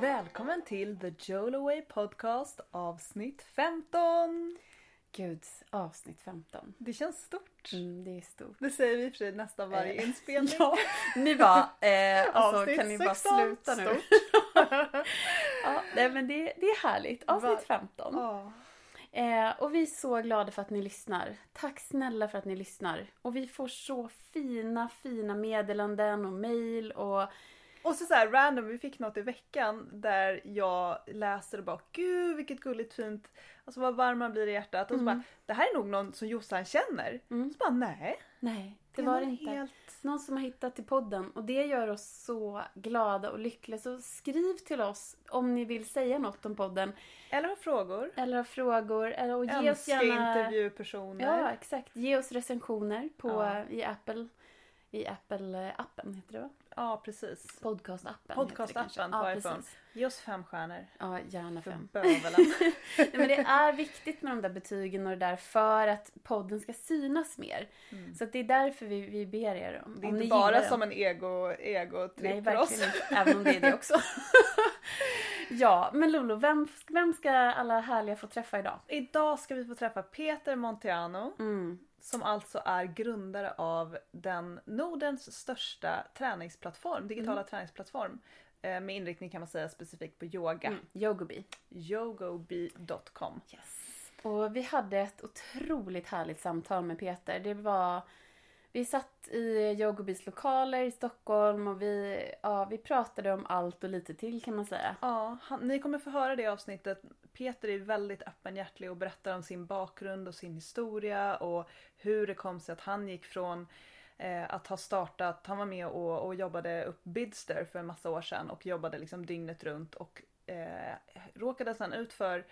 Välkommen till The Jolaway Podcast avsnitt 15! Gud, avsnitt 15. Det känns stort. Mm, det är stort. Det säger vi i och för sig nästan varje Eh, inspelning. Ja, ni bara, eh, alltså Avsnitt kan ni bara 16, sluta nu? ja, nej men det, det är härligt. Avsnitt Va- 15. Ja. Eh, och vi är så glada för att ni lyssnar. Tack snälla för att ni lyssnar. Och vi får så fina, fina meddelanden och mejl och Och så, så här random, vi fick något i veckan där jag läste och bara gud vilket gulligt fint, alltså vad varm man blir i hjärtat. Och så Mm. bara, det här är nog någon som Jossan känner. Mm. Så bara nej. nej, det, är var det inte. Helt... Någon som har hittat till podden och det gör oss så glada och lyckliga. Så skriv till oss om ni vill säga något om podden. Eller har frågor. Eller har frågor. Eller, och ge oss Önska gärna... intervjupersoner. Ja, exakt. Ge oss recensioner på, Ja. i Apple. I Apple-appen heter det va? Ja, precis. Podcast-appen. Podcast-appen det på kanske. iPhone. precis. Ge oss fem stjärnor. Ja, gärna För fem. bövelen. Nej, men det är viktigt med de där betygen och det där för att podden ska synas mer. Mm. Så det är därför vi, vi ber er om Det är om inte bara som en ego, ego-tripp för oss. inte. Även om det är det också. ja, men Lolo, vem, vem ska alla härliga få träffa idag? Idag ska vi få träffa Peter Montiano Mm. Som alltså är grundare av den Nordens största träningsplattform, digitala träningsplattform eh, med inriktning kan man säga specifikt på yoga. Mm. Yogobi. yogobi.com. Yes. Och vi hade ett otroligt härligt samtal med Peter. Det var... Vi satt i Yogobis lokaler i Stockholm och vi, ja, vi pratade om allt och lite till kan man säga. Ja, han, ni kommer få höra det avsnittet. Peter är väldigt öppenhjärtig och berättar om sin bakgrund och sin historia och hur det kom sig att han gick från eh, att ha startat, han var med och, och jobbade upp Bidster för en massa år sedan och jobbade liksom dygnet runt och eh, råkade sedan ut för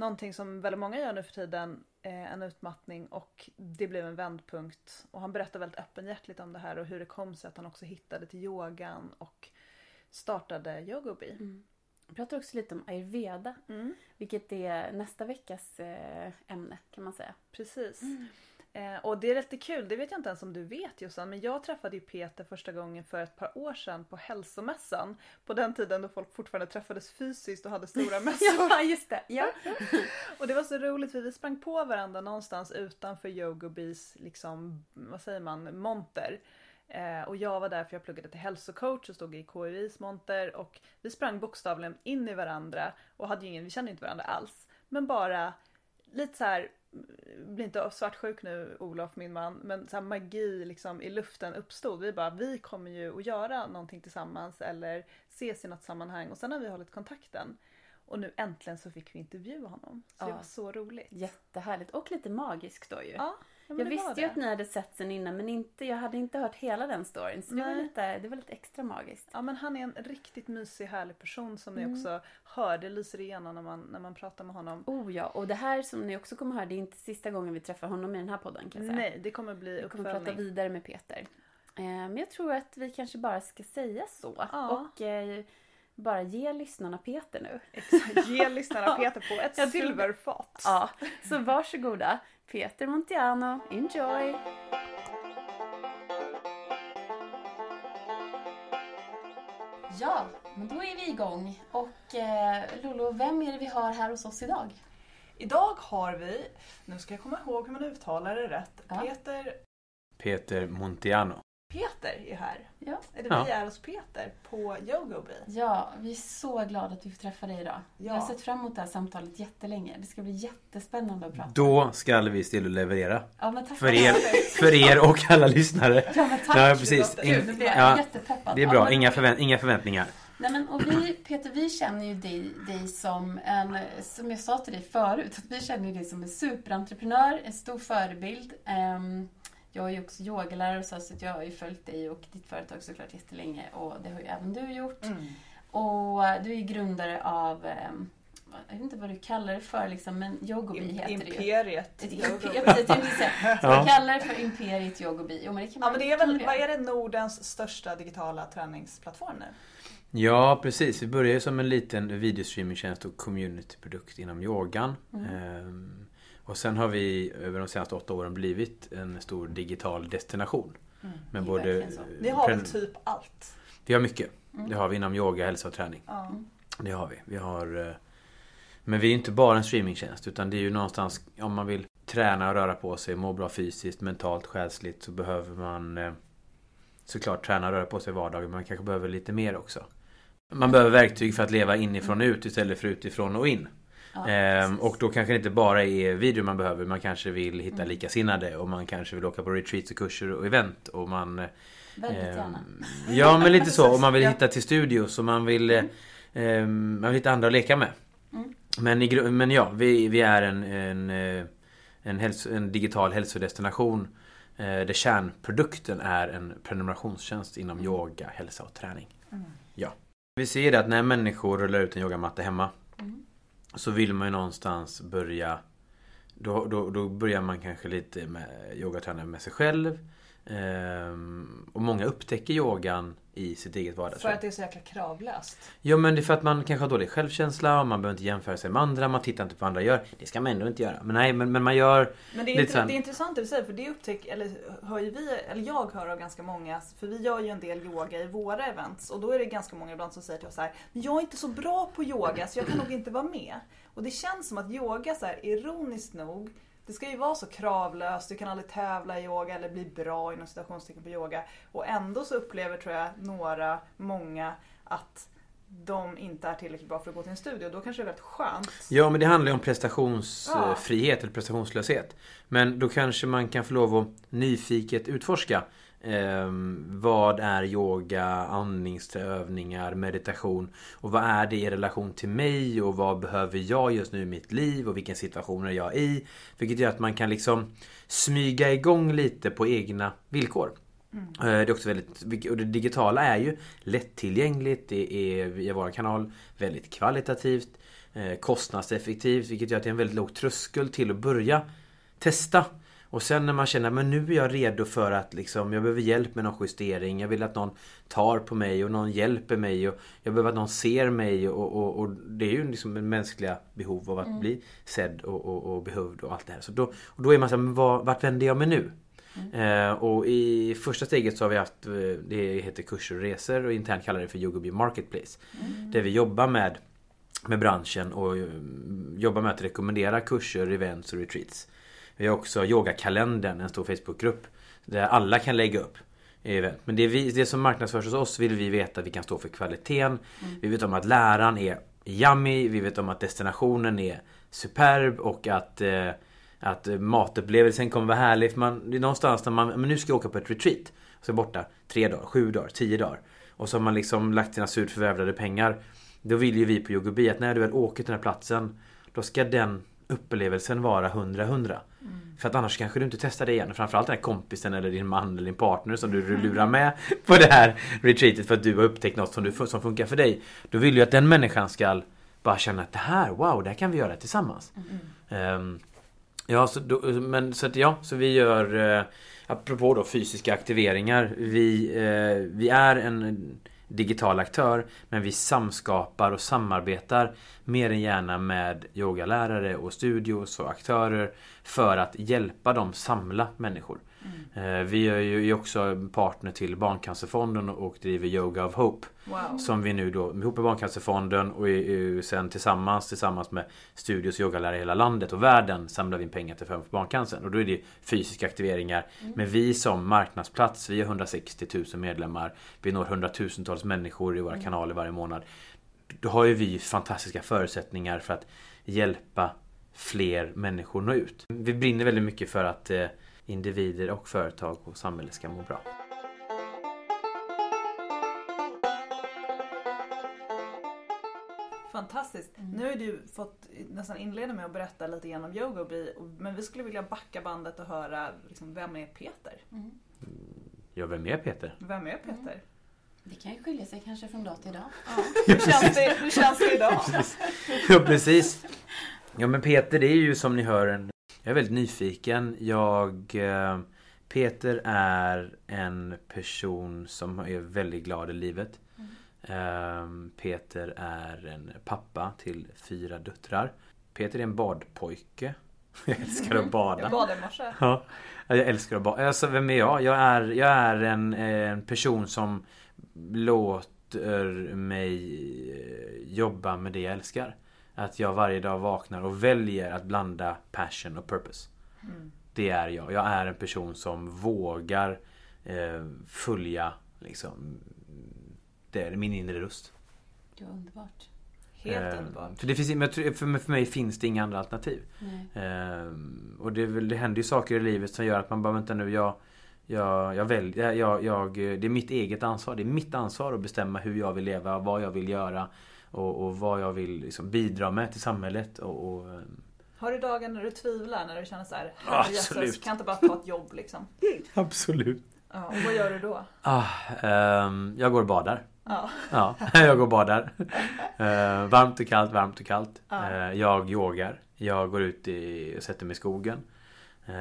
någonting som väldigt många gör nu för tiden, eh, en utmattning och det blev en vändpunkt. Och han berättar väldigt öppenhjärtigt om det här och hur det kom sig att han också hittade till yogan och startade Yogobi. Vi pratade också lite om ayurveda, Mm. vilket är nästa veckas eh, ämne kan man säga. Precis. Eh, och det är lite kul, det vet jag inte ens om du vet Jossan, men jag träffade ju Peter första gången för ett par år sedan på hälsomässan. På den tiden då folk fortfarande träffades fysiskt och hade stora mässor. Ja, just det. Ja. Och det var så roligt för vi sprang på varandra någonstans utanför Yogobis, liksom, vad säger man, monter. Eh, och jag var där för jag pluggade till hälsocoach och stod i KIs monter och vi sprang bokstavligen in i varandra och hade ju ingen, vi kände inte varandra alls. Men bara lite så här, bli inte svartsjuk nu Olof min man, men så magi liksom i luften uppstod. Vi bara, vi kommer ju att göra någonting tillsammans eller ses i något sammanhang och sen har vi hållit kontakten. Och nu äntligen så fick vi intervjua honom. Så det Ja. var så roligt. Jättehärligt. Och lite magiskt då ju. Ja, ja, jag visste ju att ni hade sett sen innan men inte, jag hade inte hört hela den storyn. Så det var, lite, det var lite extra magiskt. Ja men han är en riktigt mysig härlig person som ni Mm. också hör. Det lyser igenom när man, när man pratar med honom. Oh ja, och det här som ni också kommer höra, det är inte sista gången vi träffar honom i den här podden kan jag säga. Nej, det kommer bli Vi kommer prata uppföljning. vidare med Peter. Eh, men jag tror att vi kanske bara ska säga så. Ja. Och eh, bara ge lyssnarna Peter nu. Exakt. Ge lyssnarna Peter på ett silverfat. Ja, så varsågoda. Peter Montiano, enjoy! Ja, men då är vi igång. Och eh, Lolo, vem är det vi har här hos oss idag? Idag har vi, nu ska jag komma ihåg hur man uttalar det rätt. Ja. Peter, Peter Montiano. Peter är här. Ja. Eller Ja. vi är hos Peter på Yogobi. Ja, vi är så glada att vi får träffa dig idag. Jag har Ja. sett fram emot det här samtalet jättelänge. Det ska bli jättespännande att prata. Då ska vi still och leverera. Ja, men tack För er, för er och alla lyssnare. Ja, men tack. Ja, precis. Gud, blir Ja, jättepeppad. Det är Ja, bra, inga, förvänt inga förväntningar. Nej, men, och vi, Peter, vi känner ju dig, dig som en, som jag sa till dig förut, att vi känner dig som en superentreprenör, en stor förebild. Ehm, jag är ju också yogalärare och så, så att jag har ju följt dig och ditt företag såklart jättelänge och det har ju även du gjort. Mm. Och du är ju grundare av, ehm, jag vet inte vad du kallar det för liksom, men Yogobi Im- heter det ju. Imperiet precis, jag tänkte säga. Jag kallar det för Imperiet Yogobi. Jo, men det kan Ja man, men det är väl, man vad är det Nordens största digitala träningsplattform nu? Ja, precis. Vi började som en liten videostreamingtjänst och communityprodukt inom yogan. Mm. Ehm, och sen har vi över de senaste åtta åren blivit en stor digital destination. Mm. Med både... så. Ni har väl typ allt? Vi har mycket. Mm. Det har vi inom yoga, hälsa och träning. Ja. Det har vi. Vi har... eh, Men vi är inte bara en streamingtjänst utan det är ju någonstans om man vill träna och röra på sig, må bra fysiskt, mentalt, själsligt så behöver man eh, såklart träna och röra på sig i vardagen men man kanske behöver lite mer också. Man behöver verktyg för att leva inifrån och ut istället för utifrån och in. Ja, Ehm, och då kanske det inte bara är video man behöver. Man kanske vill hitta Mm. likasinnade och man kanske vill åka på retreats och kurser och event. Och man, Väldigt ehm, gärna. Ja men lite så. Och man vill Ja. hitta till studios och man vill eh, ehm, Man vill hitta andra att leka med. Mm. Men, i, men ja, vi, vi är en, en, eh, en, hälso, en digital hälsodestination. Eh, där kärnprodukten är en prenumerationstjänst inom yoga, hälsa och träning. Mm. Ja. Vi ser det att när människor rullar ut en yogamatta hemma Mm så vill man ju någonstans börja Då, då, då börjar man kanske lite med yogaträning med sig själv. Ehm, Och många upptäcker yogan i sitt eget För vardagsliv att det är så jäkla kravlöst. Ja men det är för att man kanske har dålig självkänsla och man behöver inte jämföra sig med andra Man tittar inte på vad andra gör Det ska man ändå inte göra Men nej men, men man gör Men det är, sen. det är intressant det du säger för det upptäck, eller hör ju vi, eller jag hör av ganska många, för vi gör ju en del yoga i våra events och då är det ganska många ibland som säger till oss så här, men jag är inte så bra på yoga så jag kan nog inte vara med. Och det känns som att yoga så här, ironiskt nog, det ska ju vara så kravlöst, du kan aldrig tävla i yoga eller bli bra inom citationstecken på yoga. Och ändå så upplever tror jag några, många att de inte är tillräckligt bra för att gå till en studio. Då kanske det är väldigt skönt. Ja men det handlar ju om prestationsfrihet eller prestationslöshet. Men då kanske man kan få lov att nyfiket utforska. Ehm, vad är yoga, andningsövningar, meditation och vad är det i relation till mig och vad behöver jag just nu i mitt liv och vilken situation är jag i. Vilket gör att man kan liksom smyga igång lite på egna villkor. Eh, Det är också väldigt, och det digitala är ju lättillgängligt. Det är via vår kanal väldigt kvalitativt. eh, Kostnadseffektivt vilket gör att det är en väldigt låg tröskel till att börja testa. Och sen när man känner men nu är jag redo för att liksom, jag behöver hjälp med någon justering. Jag vill att någon tar på mig och någon hjälper mig. Och jag behöver att någon ser mig. Och, och, och det är ju liksom en mänskliga behov av att bli sedd och, och, och behövd och allt det här. Så då, och då är man såhär, men vad, vart vänder jag mig nu? Eh, och i första steget så har vi haft, eh, det heter kurser och resor och internt kallar det för Yogobi Marketplace. Där vi jobbar med, med branschen och eh, jobbar med att rekommendera kurser, events och retreats. Vi har också yogakalendern, en stor Facebookgrupp. Där alla kan lägga upp event. Men det, vi, det som marknadsförs hos oss vill vi veta att vi kan stå för kvaliteten. Vi vet om att läraren är yummy. Vi vet om att destinationen är superb och att eh, att matupplevelsen kommer vara härlig. För man, det är någonstans när man, men nu ska jag åka på ett retreat. Och så är borta tre dagar, sju dagar, tio dagar. Och så har man liksom lagt sina surt förvävlade pengar. Då vill ju vi på Yogobi att när du väl åker till den här platsen. Då ska den upplevelsen vara 100-100. För att annars kanske du inte testar det igen. Framförallt den här kompisen eller din man eller din partner som du lurar med på det här retreatet för att du har upptäckt något som, du, som funkar för dig. Då vill du att den människan ska bara känna att det här, wow, det här kan vi göra tillsammans. Ehm, Ja, så, då, men, så att, ja, så vi gör eh, Apropå då fysiska aktiveringar Vi, eh, vi är en digital aktör Men vi samskapar och samarbetar Mer än gärna med yogalärare och studios och aktörer För att hjälpa dem samla människor eh, Vi är ju också partner till Barncancerfonden och driver Yoga of Hope Wow. som vi nu då ihop med Barncancerfonden och sen tillsammans tillsammans med studios och yogalärare i hela landet och världen samlar vi in pengar till förmån för barncancern. Och då är det fysiska aktiveringar. Men vi som marknadsplats, vi har 160 000 medlemmar. Vi når hundratusentals människor i våra kanaler varje månad. Då har ju vi fantastiska förutsättningar för att hjälpa fler människor nå ut. Vi brinner väldigt mycket för att eh, individer och företag och samhälle ska må bra. Fantastiskt. Nu har du fått nästan inleda med att berätta lite grann om Yogobi. Men vi skulle vilja backa bandet och höra liksom, vem är Peter? Ja, vem är Peter? Vem är Peter? Det kan ju skilja sig kanske från dag till dag. Hur känns det, hur känns det idag? Ja precis. Ja men Peter det är ju som ni hör en... Jag är väldigt nyfiken. Jag... Eh, Peter är en person som är väldigt glad i livet. Eh, Peter är en pappa till fyra döttrar. Peter är en badpojke. Jag älskar att bada. Jag bad i morse. Ja, jag älskar att bada. Alltså vem är jag? Jag är, jag är en, en person som låter låter mig eh, jobba med det jag älskar. Att jag varje dag vaknar och väljer att blanda passion och purpose. Mm. Det är jag. Jag är en person som vågar eh, följa liksom, det är min inre röst. Var underbart. Helt Eh, underbart. För, det finns, för, för mig finns det inga andra alternativ. Eh, och det, det händer ju saker i livet som gör att man bara vänta nu jag jag, jag väljer, jag, jag, det är mitt eget ansvar. Det är mitt ansvar att bestämma hur jag vill leva, vad jag vill göra och, och vad jag vill liksom bidra med till samhället. Och, och, eh, Har du dagar när du tvivlar? När du känner så här, Absolut. herrejösses, kan jag inte bara ta ett jobb liksom? absolut. Ja, och vad gör du då? Ah, ehm, jag går och badar. Ja. Ja, jag går och badar. Eh, varmt och kallt, varmt och kallt. Ja. Eh, jag yogar. Jag går ut i, och sätter mig i skogen. Eh,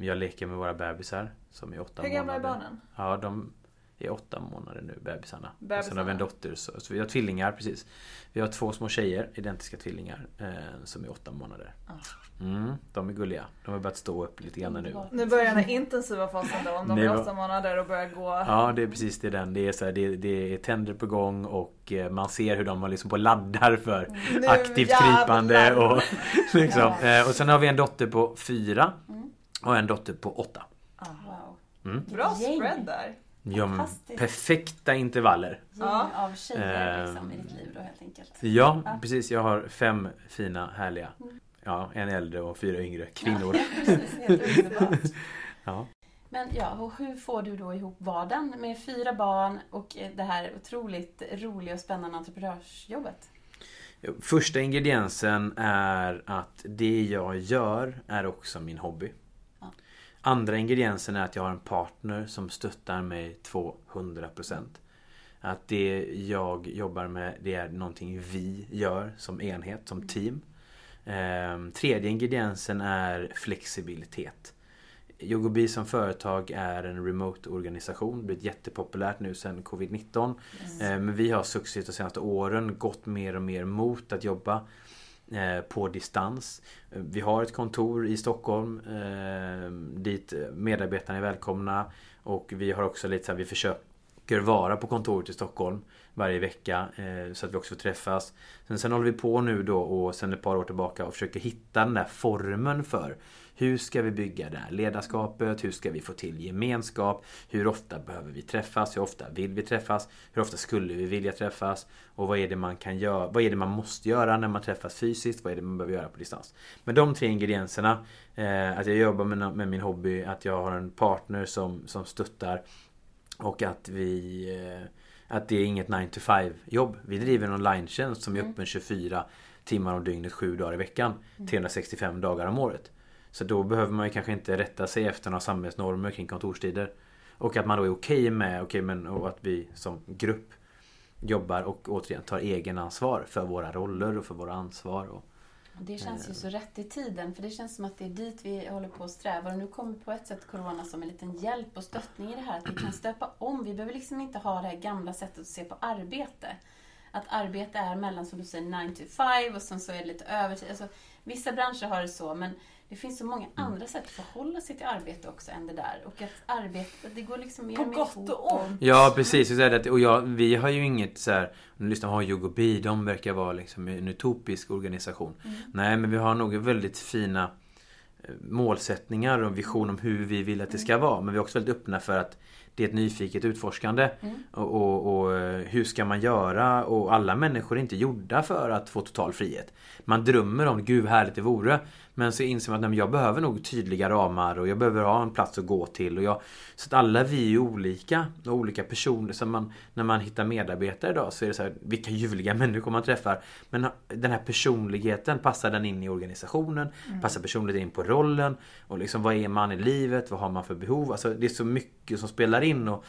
jag leker med våra bebisar som är åtta Hur gamla är månader. barnen? Ja, de är åtta månader nu, bebisarna. Och sen Bebisarna. har vi en dotter, så, så vi har tvillingar precis. Vi har två små tjejer, identiska tvillingar, eh, som är åtta månader. Ah. Mm, de är gulliga. De har börjat stå upp lite grann nu. Nu börjar den intensiva fasen då, om de är åtta månader och börjar gå. Ja, det är precis det den. Det är, så här, det, det är tänder på gång och eh, man ser hur de har liksom på laddar för Nu aktivt jävlar. krypande och liksom. Ja. Eh, Och sen har vi en dotter på fyra Mm. och en dotter på åtta. Ah. Wow. Mm. Bra spread där. Ja, men perfekta intervaller. Gäng Ja. av tjejer Eh. liksom, i ditt liv då helt enkelt. Ja, Ja. precis. Jag har fem fina, härliga. Mm. Ja, en äldre och fyra yngre kvinnor. Ja, precis, helt underbart. Ja. Men ja, och hur får du då ihop vardagen med fyra barn och det här otroligt roliga och spännande entreprenörsjobbet? Första ingrediensen är att det jag gör är också min hobby. Andra ingrediensen är att jag har en partner som stöttar mig 200%. Att det jag jobbar med det är någonting vi gör som enhet, som team. Ehm, tredje ingrediensen är flexibilitet. Yogobi som företag är en remote-organisation. Blivit jättepopulärt nu sedan covid-19. Eh, Men vi har successivt de senaste åren gått mer och mer mot att jobba Eh, på distans. Eh, vi har ett kontor i Stockholm eh, dit medarbetarna är välkomna. Och vi har också lite så här, vi försöker vara på kontoret i Stockholm varje vecka eh, så att vi också får träffas. Sen, sen håller vi på nu då och sen ett par år tillbaka och försöker hitta den där formen för hur ska vi bygga det här ledarskapet? Hur ska vi få till gemenskap? Hur ofta behöver vi träffas? Hur ofta vill vi träffas? Hur ofta skulle vi vilja träffas? Och vad är det man kan göra? Vad är det man måste göra när man träffas fysiskt? Vad är det man behöver göra på distans? Men de tre ingredienserna eh, Att jag jobbar med, med min hobby, att jag har en partner som, som stöttar och att vi eh, Att det är inget 9 to 5 jobb. Vi driver en online-tjänst som är Mm. öppen 24 timmar om dygnet, 7 dagar i veckan. 365 dagar om året. Så då behöver man ju kanske inte rätta sig efter några samhällsnormer kring kontorstider. Och att man då är okej med, okej men och att vi som grupp jobbar och återigen tar egen ansvar för våra roller och för våra ansvar. Och Det känns ju så rätt i tiden för det känns som att det är dit vi håller på att sträva. Och nu kommer på ett sätt Corona som en liten hjälp och stöttning i det här. Att vi kan stöpa om. Vi behöver liksom inte ha det här gamla sättet att se på arbete. Att arbete är mellan, som du säger, 9 to 5 och sen så är det lite övertid. Alltså, vissa branscher har det så men det finns så många andra sätt att förhålla sig till arbete också än det där. Och att arbete, det går liksom mer På och mer gott och ont. Ja precis, jag säger det. och jag, vi har ju inget så här, om du lyssnar på Yogobi, de verkar vara liksom en utopisk organisation. Nej men vi har nog väldigt fina eh, målsättningar och vision om hur vi vill att det ska vara. Men vi är också väldigt öppna för att det är ett nyfiket utforskande. Mm. Och, och, och eh, hur ska man göra? Och alla människor är inte gjorda för att få total frihet. Man drömmer om, gud vad härligt det vore. Men så inser man att nej, men jag behöver nog tydliga ramar och jag behöver ha en plats att gå till. Och jag, så att alla vi är ju olika och olika personer. Så man, när man hittar medarbetare idag så är det så här, vilka ljuvliga människor man träffar. Men den här personligheten, passar den in i organisationen? Passar personligheten in på rollen? Och liksom vad är man i livet? Vad har man för behov? Alltså det är så mycket som spelar in. Och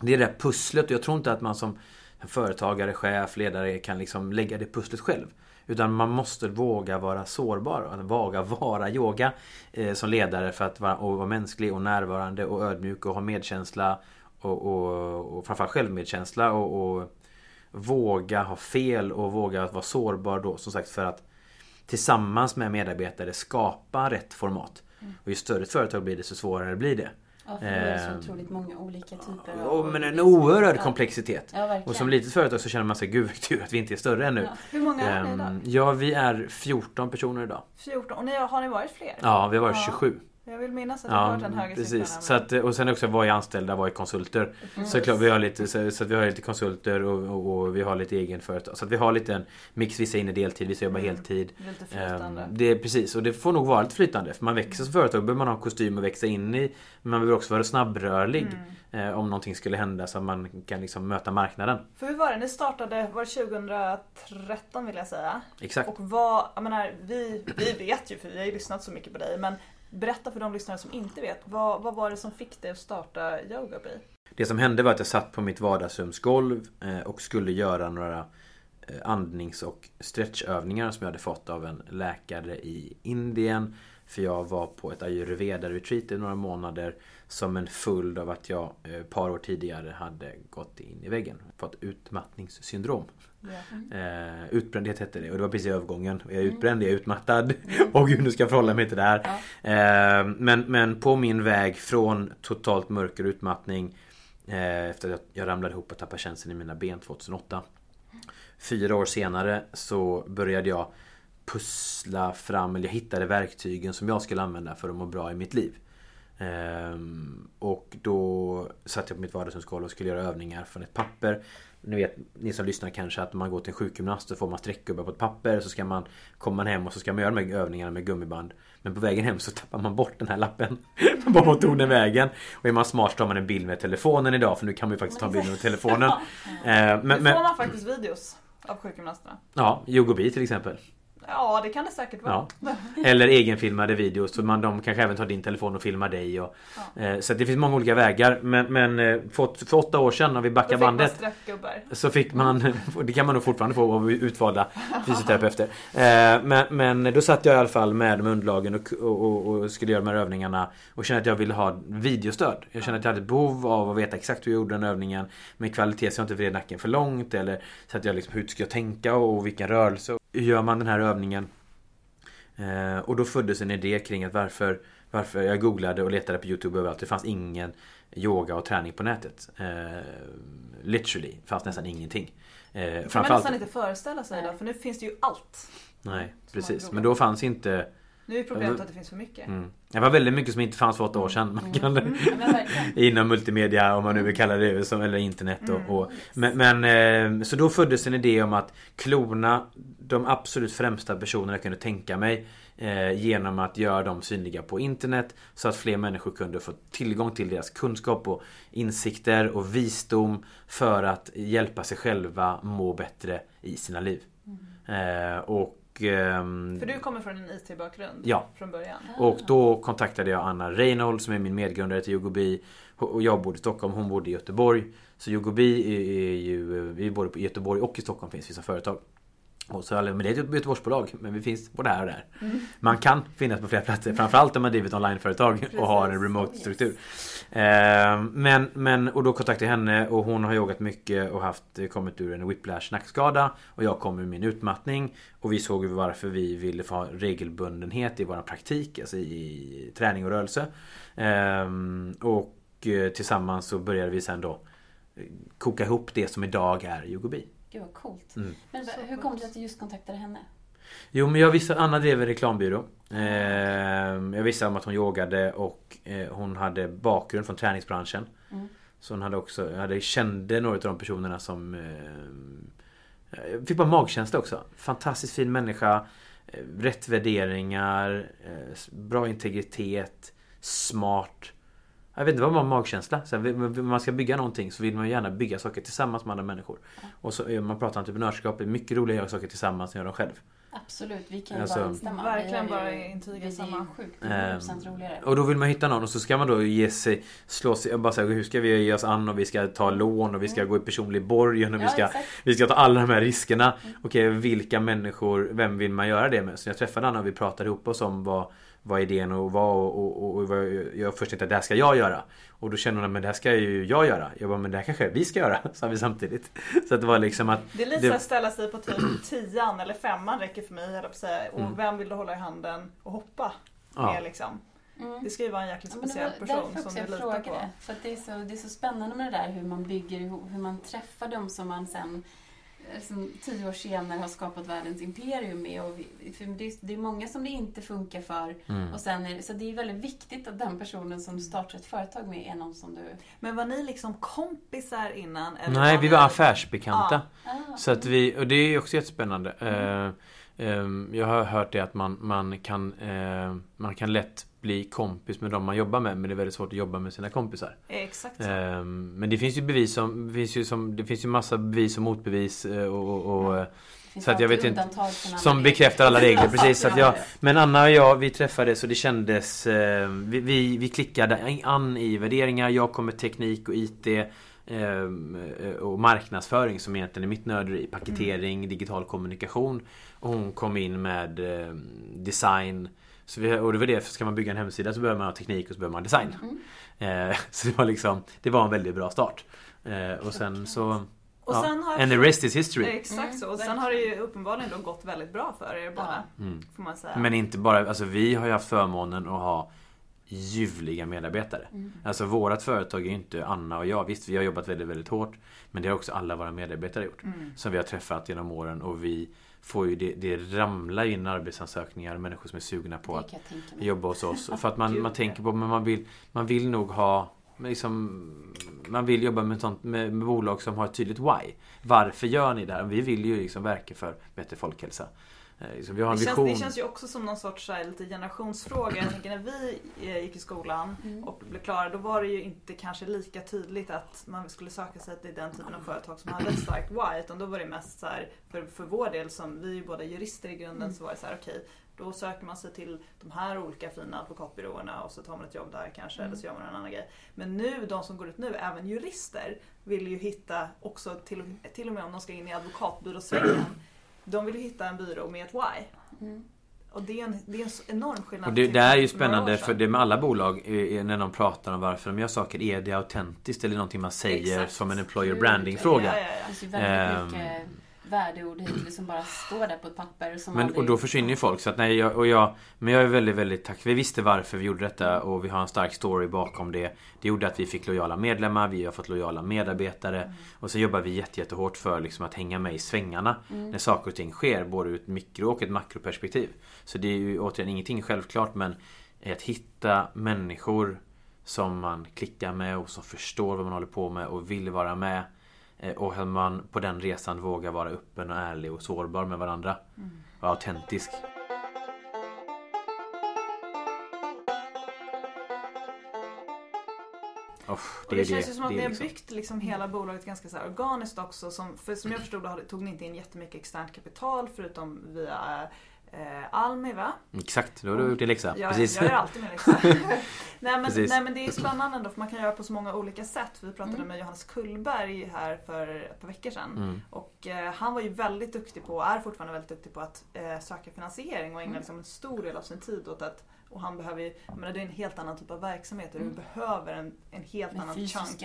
det är det där pusslet och jag tror inte att man som företagare, chef, ledare kan liksom lägga det pusslet själv. Utan man måste våga vara sårbar. Att våga vara yoga eh, som ledare för att vara, och vara mänsklig och närvarande och ödmjuk och ha medkänsla. Och, och, och framförallt självmedkänsla och, och våga ha fel och våga vara sårbar då som sagt för att tillsammans med medarbetare skapa rätt format. Och ju större ett företag blir det så svårare blir det. Ja, för det är så otroligt många olika typer av... Ja, men en oerhörd ja. komplexitet. Ja, verkligen. och som litet företag så känner man sig gud tur att vi inte är större ännu. Ja. Hur många är ni idag? Ehm, ja, vi är 14 personer idag. 14? Och ni, har ni varit fler? Ja, vi har varit 27. Jag vill minnas att jag ja, hört den högre precis. Så att, och sen också var jag anställda, var jag konsulter. Mm. Så klart, vi har lite, så, så, att vi har lite konsulter och, och, och, vi har lite egen företag. Så att vi har lite en mix, vissa är inne deltid, vissa jobbar mm. heltid. Lite flytande. Um, det är precis, och det får nog vara lite flytande. För man växer som företag, behöver man ha en kostym att växa in i. Men man behöver också vara snabbrörlig. Mm. Eh, om någonting skulle hända så att man kan liksom möta marknaden. För hur var det? Ni startade, var det 2013 vill jag säga? Exakt. Och vad, jag menar, vi, vi vet ju för vi har ju lyssnat så mycket på dig. Men Berätta för de lyssnare som inte vet. Vad, vad var det som fick dig att starta Yogabee? Det som hände var att jag satt på mitt vardagsrumsgolv eh, och skulle göra några eh, andnings och stretchövningar som jag hade fått av en läkare i Indien. För jag var på ett ayurveda-retreat i några månader som en följd av att jag eh, ett par år tidigare hade gått in i väggen. Fått utmattningssyndrom. Yeah. Eh, utbrändhet hette det och det var precis i övergången. Jag är mm. utbränd, jag är utmattad. Mm. Och hur nu ska jag förhålla mig till det här. Eh, men, men på min väg från totalt mörker och utmattning eh, efter att jag ramlade ihop och tappade känseln i mina ben 2008. Fyra år senare så började jag pussla fram, eller jag hittade verktygen som jag skulle använda för att må bra i mitt liv. Ehm, och då satt jag på mitt vardagsrumsgolv och skulle göra övningar från ett papper. Ni vet, ni som lyssnar kanske att man går till en sjukgymnast så får man streckgubbar på ett papper. Så ska man, kommer man hem och så ska man göra de här övningarna med gummiband. Men på vägen hem så tappar man bort den här lappen. Var tog den vägen? Och är man smart så tar man en bild med telefonen idag för nu kan man ju faktiskt ta en bild med telefonen. Ehm, men, nu får man faktiskt videos av sjukgymnasterna. Ja, Yogobi till exempel. Ja det kan det säkert vara. Ja. Eller egenfilmade videos. Så man, de kanske även tar din telefon och filmar dig. Och, ja. eh, så det finns många olika vägar. Men, men eh, för, för, åtta år sedan när vi backar bandet. Så fick man, det kan man nog fortfarande få av utvalda fysioterapeuter. Eh, men, men då satt jag i alla fall med de underlagen och, och, och, skulle göra de här övningarna. Och kände att jag ville ha videostöd. Jag kände att jag hade ett behov av att veta exakt hur jag gjorde den övningen. Med kvalitet så jag inte vred nacken för långt. Eller så att jag liksom, hur ska jag tänka och vilken rörelse hur gör man den här övningen? Eh, och då föddes en idé kring att varför, varför jag googlade och letade på Youtube överallt. Det fanns ingen yoga och träning på nätet. Eh, literally, fanns nästan ingenting. Eh, det kan man nästan inte föreställa sig idag för nu finns det ju allt. Nej, precis. Men då fanns inte nu är problemet att det finns för mycket. Mm. Det var väldigt mycket som inte fanns för åtta år sedan. Man kan, mm. mm. inom multimedia om man nu vill kalla det som, eller internet. Och, mm. och men, men, eh, så då föddes en idé om att klona de absolut främsta personerna jag kunde tänka mig. Eh, genom att göra dem synliga på internet. Så att fler människor kunde få tillgång till deras kunskap och insikter och visdom. För att hjälpa sig själva må bättre i sina liv. Mm. Eh, och För du kommer från en IT-bakgrund? Ja. Från början? Och då kontaktade jag Anna Reinhold som är min medgrundare till Yogobi. Och jag bodde i Stockholm, hon bodde i Göteborg. Så Yogobi är ju, vi både på Göteborg och i Stockholm finns vissa företag. Och så, men det är ett Göteborgsbolag, men vi finns både här och där. Mm. Man kan finnas på flera platser, framförallt om man driver ett onlineföretag och har en remote-struktur. Eh, men, men, och då kontaktade jag henne och hon har yogat mycket och haft, kommit ur en whiplash nackskada. Och jag kom ur min utmattning. Och vi såg varför vi ville få regelbundenhet i vår praktik, alltså i träning och rörelse. Ehm, och eh, tillsammans så började vi sen då koka ihop det som idag är Yogobi. Gud vad coolt. Mm. Men hur kom det att du just kontaktade henne? Jo men jag visste, Anna drev en reklambyrå. Eh, jag visste om att hon yogade och eh, hon hade bakgrund från träningsbranschen. Mm. Så hon hade också, jag hade, kände några av de personerna som eh, Jag fick bara magkänsla också. Fantastiskt fin människa. Eh, rätt värderingar. Eh, bra integritet. Smart. Jag vet inte vad man har magkänsla. Så här, man ska bygga någonting så vill man gärna bygga saker tillsammans med andra människor. Och så man pratar entreprenörskap. Det är mycket roligare att göra saker tillsammans än att göra dem själv. Absolut, vi kan ju alltså, bara instämma. Verkligen bara intyga samma. Det är sjukt, 100% ehm, roligare. Och då vill man hitta någon och så ska man då ge sig, slå sig, bara säga hur ska vi ge oss an och vi ska ta lån och vi ska mm. gå i personlig borgen och ja, vi, ska, vi ska ta alla de här riskerna. Mm. Okej, vilka människor, vem vill man göra det med? Så jag träffade Anna och vi pratade ihop oss om vad vad idén och vad och, och, och, vad jag först tänkte att det här ska jag göra. Och då kände hon att det här ska ju jag göra. Jag bara men det här kanske vi ska göra. Sa vi samtidigt. Så att det var liksom att Det är lite det... att ställa sig på typ tian eller femman räcker för mig. Säga. Och mm. vem vill du hålla i handen och hoppa ja. med liksom. Det ska ju vara en jäkligt Ja, speciell var person som du jag litar på. frågade. För att det är, så, det är så spännande med det där hur man bygger ihop, hur man träffar dem som man sen eh, som tio år senare har skapat världens imperium med. Och vi, för det, är, det är många som det inte funkar för. Mm. Och sen är, så det är väldigt viktigt att den personen som du startar ett företag med är någon som du... Men var ni liksom kompisar innan? Eller Nej, vi ni- var affärsbekanta. Ah, Så att vi, och det är också jättespännande. Eh, ehm, jag har hört det att man, man, kan, eh, man kan lätt bli kompis med de man jobbar med men det är väldigt svårt att jobba med sina kompisar. Exakt. Ehm, men det finns ju bevis som, det finns ju som, det finns ju massa bevis och motbevis eh, och, och, och eh, så att jag vet inte- som bekräftar alla regler precis. Så att jag, Ja, ja. men Anna och jag vi träffades och det kändes eh, vi, vi, vi klickade an i värderingar. Jag kom med teknik och IT eh, och marknadsföring som egentligen är mitt nörderi. Paketering, digital kommunikation. Och hon kom in med eh, design. Så vi, och det var det, för ska man bygga en hemsida så behöver man ha teknik och så behöver man design. Eh, så det var liksom Det var en väldigt bra start. Eh, och sen så Och ja. sen har And the rest is history. Exakt så. Och sen verkligen. har det ju uppenbarligen då gått väldigt bra för er båda. Mm. Får man säga. Men inte bara, alltså vi har ju haft förmånen att ha ljuvliga medarbetare. Alltså vårat företag är ju inte Anna och jag. Visst, vi har jobbat väldigt, väldigt hårt. Men det har också alla våra medarbetare gjort. Som vi har träffat genom åren och vi får ju, det, det ramlar in arbetsansökningar. Människor som är sugna på att jobba hos oss. För att man, man tänker på, men man vill, man vill nog ha liksom, man vill jobba med, sånt, med, med bolag som har ett tydligt why. Varför gör ni det här? Vi vill ju liksom verka för bättre folkhälsa. Eh, liksom, vi har en Det känns, vision. det känns ju också som någon sorts så här, lite generationsfråga. Jag tänker när vi eh, gick i skolan Mm. och blev klara då var det ju inte kanske lika tydligt att man skulle söka sig till den typen av företag som hade ett starkt why. Utan då var det mest så här, för, för vår del som vi är ju båda jurister i grunden Mm. så var det så här okej då söker man sig till de här olika fina advokatbyråerna och så tar man ett jobb där kanske Mm. eller så gör man en annan grej. Men nu, de som går ut nu, även jurister, vill ju hitta också till, till och med om de ska in i advokatbyråsvängen. De vill ju hitta en byrå med ett why. Mm. Och det är en, det är en enorm skillnad. Och det, det är ju spännande för det med alla bolag när de pratar om varför de gör saker. Är det autentiskt eller någonting man säger Exakt. som en employer branding Ja, fråga? ja, Det ja. finns ju väldigt Ehm. mycket värdeord hittills som bara står där på ett papper. Som Men, aldrig... och då försvinner ju folk. Så att nej, jag, och jag, men jag är väldigt, väldigt tack. Vi visste varför vi gjorde detta och vi har en stark story bakom det. Det gjorde att vi fick lojala medlemmar, vi har fått lojala medarbetare. Och så jobbar vi jätte, jättehårt för liksom att hänga med i svängarna. När saker och ting sker, både ur ett mikro och ett makroperspektiv. Så det är ju återigen ingenting självklart men att hitta människor som man klickar med och som förstår vad man håller på med och vill vara med. Eh, Och att man på den resan vågar vara öppen och ärlig och sårbar med varandra. Och autentisk. Uff, Och det, känns ju som att det ni har liksom- byggt liksom hela bolaget ganska så organiskt också. Som, för som jag förstod det tog ni inte in jättemycket externt kapital förutom via eh, Almi va? Exakt, då har du gjort din läxa. Jag, Precis. jag gör alltid min läxa. nej, men, Precis. nej men det är spännande ändå för man kan göra på så många olika sätt. Vi pratade Mm. med Johannes Kullberg här för ett par veckor sedan. Mm. Och eh, han var ju väldigt duktig på, och är fortfarande väldigt duktig på att eh, söka finansiering och ägna Mm. liksom en stor del av sin tid åt att och han behöver ju, jag menar det är en helt annan typ av verksamhet och Mm. du behöver en, en helt Med annan chunk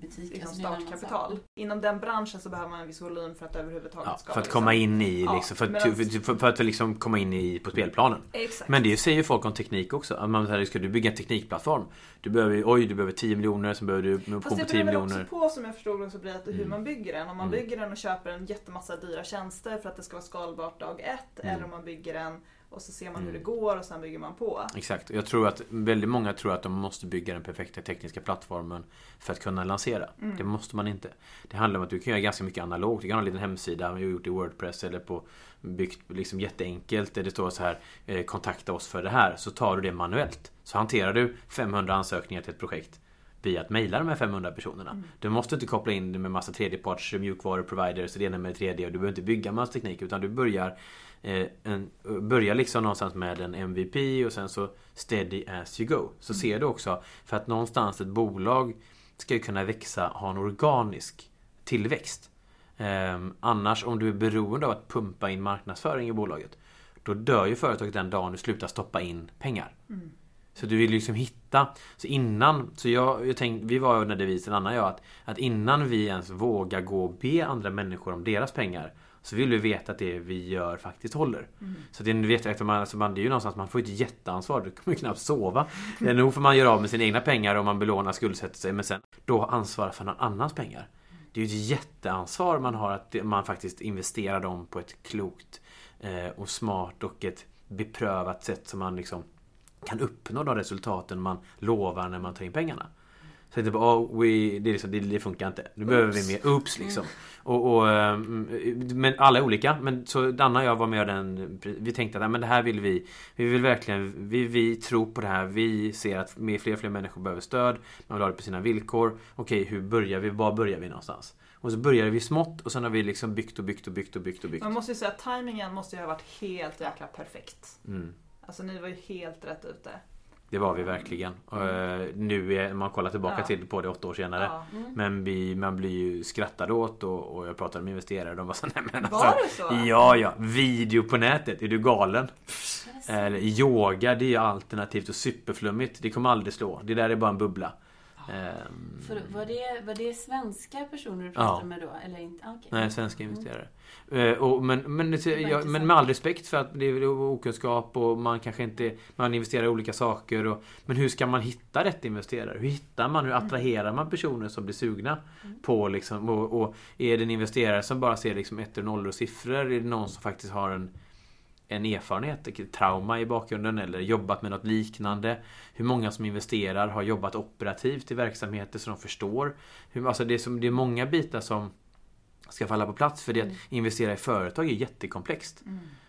butiker. liksom det startkapital. Inom den branschen så behöver man en viss volym för att överhuvudtaget Ja, skapa för att liksom- komma in i, Ja, liksom, för, att, att- för, för att liksom komma in i, på spelplanen. Exakt. Men det säger ju folk om teknik också. Att man säger, ska du bygga en teknikplattform? Du behöver, oj du behöver 10 miljoner, sen behöver du på, Fast det på 10 beror väl också miljoner. på som jag förstod också blir att hur Mm. man bygger den. Om man Mm. bygger den och köper en jättemassa dyra tjänster för att det ska vara skalbart dag ett. Mm. Eller om man bygger den och så ser man hur Mm. det går och sen bygger man på. Exakt. Jag tror att väldigt många tror att de måste bygga den perfekta tekniska plattformen för att kunna lansera. Mm. Det måste man inte. Det handlar om att du kan göra ganska mycket analogt. Du kan ha en liten hemsida, vi har gjort i Wordpress eller på byggt liksom jätteenkelt där det står så här eh, Kontakta oss för det här. Så tar du det manuellt. Så hanterar du 500 ansökningar till ett projekt via att mejla de här 500 personerna. Mm. Du måste inte koppla in det med massa tredjeparts mjukvaruproviders och det ena med 3D och du behöver inte bygga massa teknik utan du börjar en, börjar liksom någonstans med en MVP och sen så steady as you go. Så Mm. ser du också för att någonstans ett bolag ska ju kunna växa, ha en organisk tillväxt. Ehm, annars om du är beroende av att pumpa in marknadsföring i bolaget då dör ju företaget den dagen du slutar stoppa in pengar. Mm. Så du vill liksom hitta Så innan Så jag, jag tänkte Vi var under devisen Anna och jag att, att innan vi ens vågar gå och be andra människor om deras pengar Så vill vi veta att det vi gör faktiskt håller. Mm. Så det, vet jag, man, alltså man, det är ju någonstans, man får ett jätteansvar. Du kommer ju knappt sova. Nog får man göra av med sina egna pengar om man belånar skuldsätter sig. Men sen då ansvara för någon annans pengar. Det är ju ett jätteansvar man har att man faktiskt investerar dem på ett klokt eh, och smart och ett beprövat sätt som man liksom kan uppnå de resultaten man lovar när man tar in pengarna. Så det, bara, oh, we, det, är liksom, det, det funkar inte. Nu behöver vi mer oops liksom. Och, och, ehm, men alla är olika. Men så Danna och jag var med den Vi tänkte att men det här vill vi Vi vill verkligen Vi, vi tror på det här. Vi ser att fler och fler människor behöver stöd. Man vill ha det på sina villkor. Okej, hur börjar vi? Var börjar vi någonstans? Och så började vi smått och sen har vi liksom byggt och byggt och byggt och byggt och byggt. Man måste ju säga att tajmingen måste ju ha varit helt jäkla perfekt. Mm. Alltså ni var ju helt rätt ute. Det var vi verkligen. Uh, nu är man kollar tillbaka Ja. till på det åtta år senare. Ja. Men vi, man blir ju skrattad åt och, och jag pratade med investerare. De var så nej men Var det så? Ja, ja. Video på nätet. Är du galen? Eller yoga, det är ju alternativt och superflummigt. Det kommer aldrig slå. Det där är bara en bubbla. Ehm, För, var, det, var det svenska personer du Ja. pratade med då? Eller inte? Ah, okej. Nej, svenska investerare. Eh, och, men, men, ja, intressant. men med all respekt för att det är okunskap och man kanske inte Man investerar i olika saker och, Men hur ska man hitta rätt investerare? Hur hittar man? Hur attraherar man personer som blir sugna? På liksom, och, och är det en investerare som bara ser liksom ettor och nollor och siffror? Är det någon som faktiskt har en en erfarenhet, ett trauma i bakgrunden eller jobbat med något liknande. Hur många som investerar har jobbat operativt i verksamheter så de förstår. Hur, alltså det, är som, det är många bitar som ska falla på plats för det att investera i företag är jättekomplext.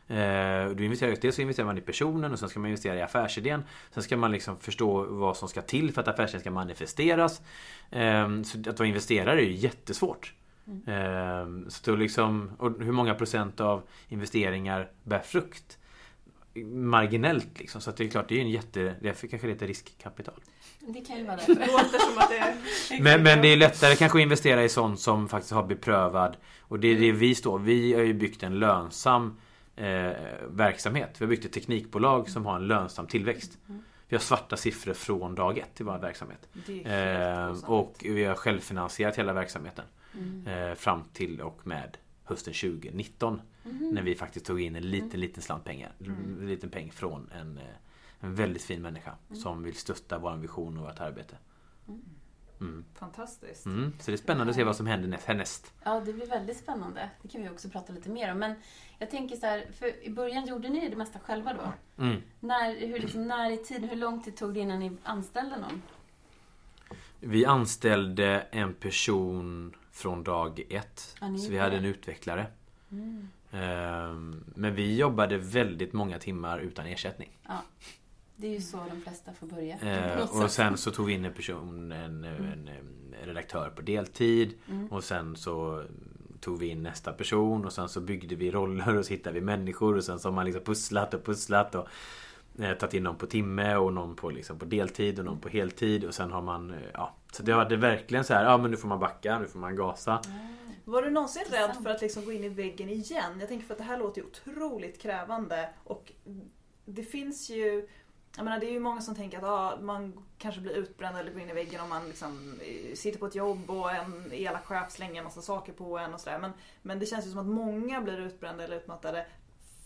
Eh, du investerar, dels så investerar man i personen och sen ska man investera i affärsidén. Sen ska man liksom förstå vad som ska till för att affärsidén ska manifesteras. Eh, så att vara investerare är ju jättesvårt. Eh, så då liksom, och hur många procent av investeringar bär frukt? Marginellt liksom. Så att det är klart, det är en jätte... Därför kanske det heter riskkapital. Det kan ju vara Det därför. låter som att det är... Men, men det är lättare kanske att investera i sånt som faktiskt har beprövad Och det är det vi står Vi har ju byggt en lönsam eh, verksamhet. Vi har byggt ett teknikbolag som har en lönsam tillväxt. Vi har svarta siffror från dag ett i vår verksamhet. Det är Eh, och vi har självfinansierat hela verksamheten. Mm. Eh, fram till och med hösten 2019. När vi faktiskt tog in en liten, liten slant pengar. En liten peng från en, eh, en väldigt fin människa. Som vill stötta vår vision och vårt arbete. Mm. Fantastiskt. Mm. Så det är spännande att se vad som händer näst- härnäst. Ja, det blir väldigt spännande. Det kan vi också prata lite mer om. Men jag tänker så här, för i början gjorde ni det mesta själva då? Mm. När, hur, liksom, när i tiden, hur lång tid tog det innan ni anställde någon? Vi anställde en person från dag ett. Ni så vi hade en utvecklare. Mm. Ehm, Men vi jobbade väldigt många timmar utan ersättning. Ja. Det är ju så de flesta får börja. Eh, och sen så tog vi in en person, en, en, en redaktör på deltid. Mm. Och sen så tog vi in nästa person och sen så byggde vi roller och så hittade vi människor och sen så har man liksom pusslat och pusslat och eh, tagit in någon på timme och någon på, liksom, på deltid och någon på heltid och sen har man eh, ja, Så det var det verkligen så här, ja men nu får man backa, nu får man gasa. Ah. Var du någonsin rädd för att liksom gå in i väggen igen? Jag tänker för att det här låter ju otroligt krävande och det finns ju jag menar, det är ju många som tänker att ah, man kanske blir utbränd eller går in i väggen om man liksom eh, sitter på ett jobb och en elak chef slänger en massa saker på en och sådär. Men, men det känns ju som att många blir utbrända eller utmattade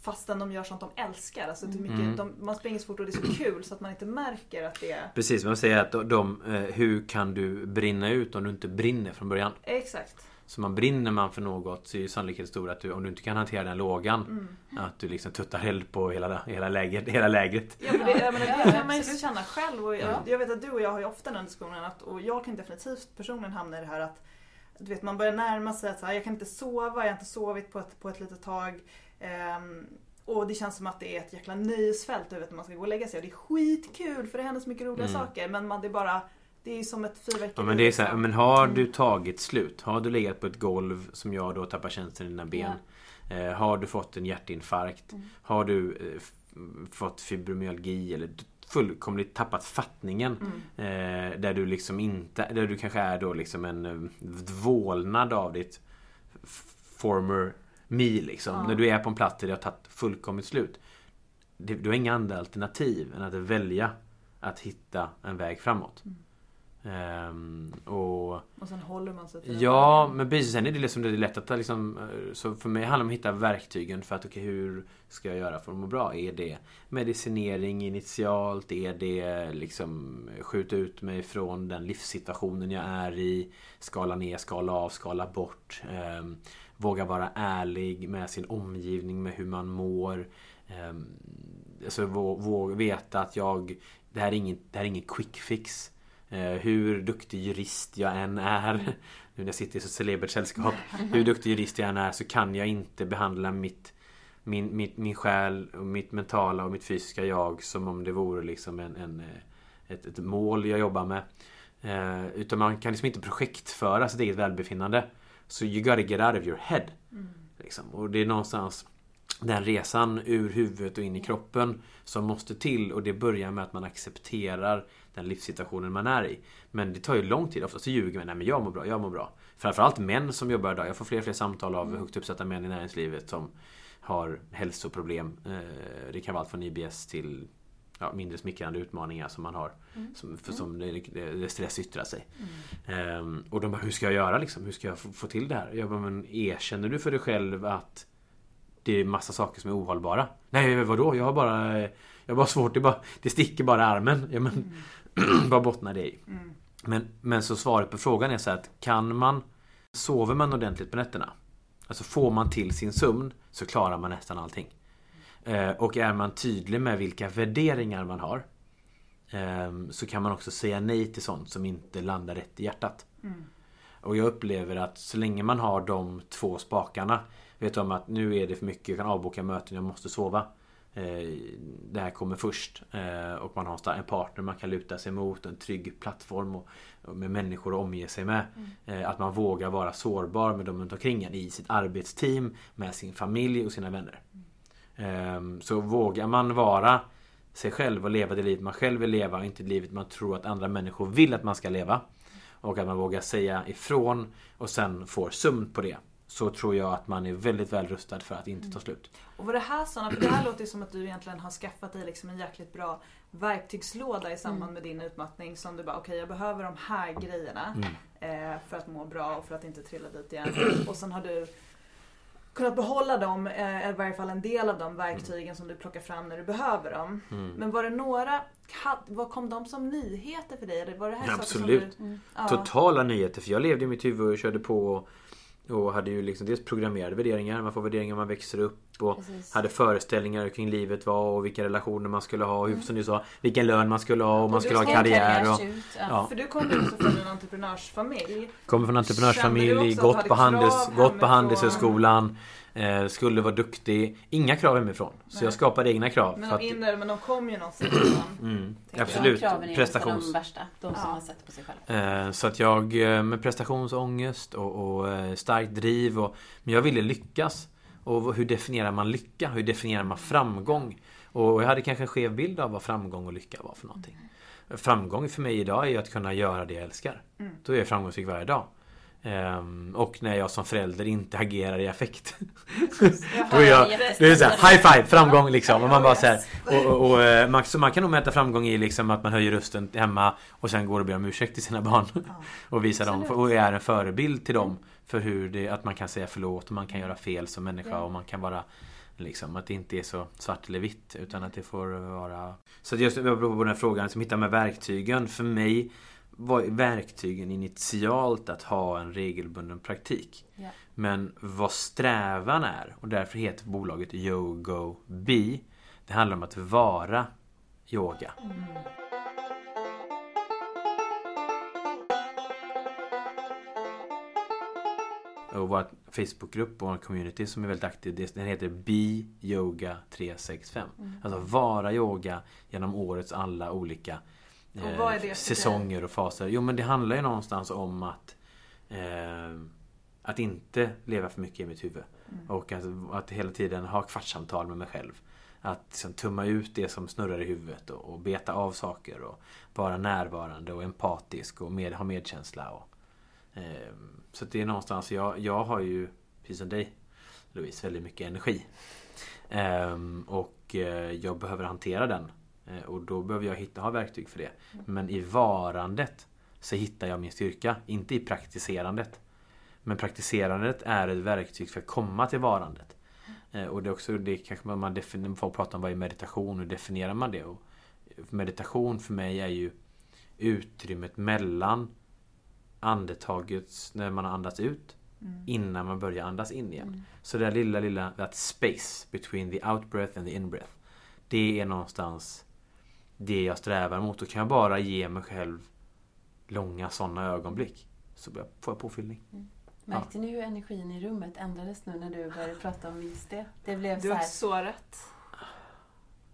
fastän de gör sånt de älskar. Alltså, det är mycket, Mm. de, man springer så fort och det är så kul så att man inte märker att det är... Precis, man säger att de, de, eh, hur kan du brinna ut om du inte brinner från början? Exakt. Så man brinner man för något så är ju sannolikheten stor att du, om du inte kan hantera den lågan Mm. Att du liksom tuttar eld på hela, hela, läget, hela lägret. Ja, men det, jag menar, Ja, det kan man ju känna själv. Och jag, Ja. jag vet att du och jag har ju ofta den diskussionen att, och jag kan definitivt personligen hamna i det här att du vet, man börjar närma sig att så här, jag kan inte sova, jag har inte sovit på ett, på ett litet tag. Ehm, och det känns som att det är ett jäkla nöjesfält du vet, när man ska gå och lägga sig. Och det är skitkul för det händer så mycket roliga Mm. saker. Men man, det är bara, det är som ett fyrverkeri. Ja men det är så här, men har du tagit slut? Har du legat på ett golv som jag då tappar känslan i dina ben? Eh, har du fått en hjärtinfarkt? Mm. Har du eh, fått fibromyalgi eller fullkomligt tappat fattningen? Mm. Eh, där du liksom inte, där du kanske är då liksom en eh, vålnad av ditt former me liksom. Ja. När du är på en plats där det har tagit fullkomligt slut. Du har inga andra alternativ än att välja att hitta en väg framåt. Um, och, och sen håller man sig till Ja, det. men precis. Sen är det liksom det är lätt att liksom, eh, Så för mig handlar det om att hitta verktygen för att okej, okay, hur ska jag göra för att må bra? Är det medicinering initialt? Är det liksom skjuta ut mig från den livssituationen jag är i? Skala ner, skala av, skala bort. Um, våga vara ärlig med sin omgivning, med hur man mår. Um, alltså våga veta att jag det här är ingen, det här är ingen quick fix. Eh, hur duktig jurist jag än är Nu när jag sitter i så celebert sällskap Hur duktig jurist jag än är så kan jag inte behandla mitt min, mitt, min själ och mitt mentala och mitt fysiska jag som om det vore liksom en, en eh, ett, ett, mål jag jobbar med. Eh, utan man kan liksom inte projektföra sitt eget välbefinnande. Så you gotta get out of your head. Mm. Liksom. Och det är någonstans den resan ur huvudet och in i kroppen som måste till och det börjar med att man accepterar den livssituationen man är i. Men det tar ju lång tid. Ofta så ljuger man. Nej men jag mår bra, jag mår bra. Framförallt män som jobbar idag. Jag får fler och fler samtal av mm. högt uppsatta män i näringslivet som har hälsoproblem. Eh, det kan vara allt från IBS till ja, mindre smickrande utmaningar som man har. Mm. Som, för som det, det stress yttrar sig. Mm. Um, och de bara, hur ska jag göra liksom? Hur ska jag få, få till det här? Jag bara, men erkänner du för dig själv att det är massa saker som är ohållbara? Nej, vadå? Jag har bara Jag har bara svårt, det, bara, det sticker bara i armen. Ja, men, mm. Vad bottnar det i? Mm. Men, men så svaret på frågan är så att kan man Sover man ordentligt på nätterna Alltså får man till sin sömn så klarar man nästan allting. Eh, och är man tydlig med vilka värderingar man har eh, Så kan man också säga nej till sånt som inte landar rätt i hjärtat. Mm. Och jag upplever att så länge man har de två spakarna Vet om att nu är det för mycket, jag kan avboka möten, jag måste sova. Eh, det här kommer först. Eh, och man har en partner man kan luta sig mot. En trygg plattform och, med människor att omge sig med. Mm. Eh, att man vågar vara sårbar med dem runt omkring en i sitt arbetsteam, med sin familj och sina vänner. Mm. Så vågar man vara sig själv och leva det liv man själv vill leva och inte det livet man tror att andra människor vill att man ska leva. Och att man vågar säga ifrån och sen får sömn på det så tror jag att man är väldigt väl rustad för att inte ta mm. slut. Och var det här sådana, för det här låter ju som att du egentligen har skaffat dig liksom en jäkligt bra verktygslåda i samband mm. med din utmattning som du bara okej okay, jag behöver de här grejerna mm. eh, för att må bra och för att inte trilla dit igen. Och sen har du kunnat behålla dem, eh, i varje fall en del av de verktygen mm. som du plockar fram när du behöver dem. Mm. Men var det några, vad kom de som nyheter för dig? Eller var det här Absolut. Du, mm, Totala nyheter för jag levde i mitt huvud och körde på och och hade ju liksom dels programmerade värderingar, man får värderingar när man växer upp och Precis. hade föreställningar kring livet var och vilka relationer man skulle ha och hur, mm. som du sa, vilken lön man skulle ha och man skulle ha karriär. Och, ja. För du kommer också från en entreprenörsfamilj. Kommer från en entreprenörsfamilj, gått på, handels, gått på Handelshögskolan. Eh, skulle vara duktig. Inga krav hemifrån. Så Nej. jag skapade egna krav. Men de inre, men de kom ju någonstans ifrån. Mm, absolut. Kraven är Prestations... de värsta. De som ja. har sett på sig själva. Eh, så att jag eh, med prestationsångest och, och eh, starkt driv. Och, men jag ville lyckas. Och hur definierar man lycka? Hur definierar man framgång? Och jag hade kanske en skev bild av vad framgång och lycka var för någonting. Mm. Framgång för mig idag är ju att kunna göra det jag älskar. Mm. Då är jag framgångsrik varje dag. Um, och när jag som förälder inte agerar i affekt. Då är jag, det är så här, high five, framgång liksom. Och man bara så här, och, och, och, eh, man, så man kan nog mäta framgång i liksom att man höjer rösten hemma och sen går och ber om ursäkt till sina barn. Och visar dem och är en förebild till dem. För hur det, att man kan säga förlåt och man kan göra fel som människa och man kan vara Liksom att det inte är så svart eller vitt utan att det får vara Så just på den här frågan som hittar med verktygen för mig var verktygen initialt att ha en regelbunden praktik. Yeah. Men vad strävan är, och därför heter bolaget YoGo Be, det handlar om att vara yoga. Mm. Och vår Facebookgrupp och vår community som är väldigt aktiv, den heter Be Yoga 365. Mm. Alltså vara yoga genom årets alla olika och eh, säsonger och faser. Jo men det handlar ju någonstans om att eh, Att inte leva för mycket i mitt huvud. Mm. Och att, att hela tiden ha kvartssamtal med mig själv. Att liksom, tumma ut det som snurrar i huvudet och, och beta av saker och vara närvarande och empatisk och med, ha medkänsla. Och, Ehm, så det är någonstans, jag, jag har ju, precis som dig Louise, väldigt mycket energi. Eh, och eh, jag behöver hantera den Eh, och då behöver jag hitta, ha verktyg för det. Men i varandet så hittar jag min styrka. Inte i praktiserandet. Men praktiserandet är ett verktyg för att komma till varandet. Eh, och det är också det kanske man, man får prata om vad är meditation, hur definierar man det? Och meditation för mig är ju utrymmet mellan andetaget när man har andats ut mm. innan man börjar andas in igen. Mm. Så det där lilla, lilla that space between the out breath and the in breath. Det är någonstans det jag strävar mot. Då kan jag bara ge mig själv långa sådana ögonblick. Så får jag påfyllning. Mm. Märkte ja. ni hur energin i rummet ändrades nu när du började prata om just det? det blev du har så rätt.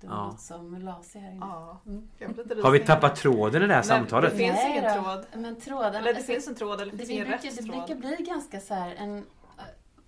Det var ja. något som la sig här inne. Ja. Mm. Har vi tappat tråden i det här Nej, samtalet? Det finns Nej, ingen tråd. Men tråden, eller det alltså, finns en tråd eller det finns ingen rätt tråd. Det brukar bli ganska så här en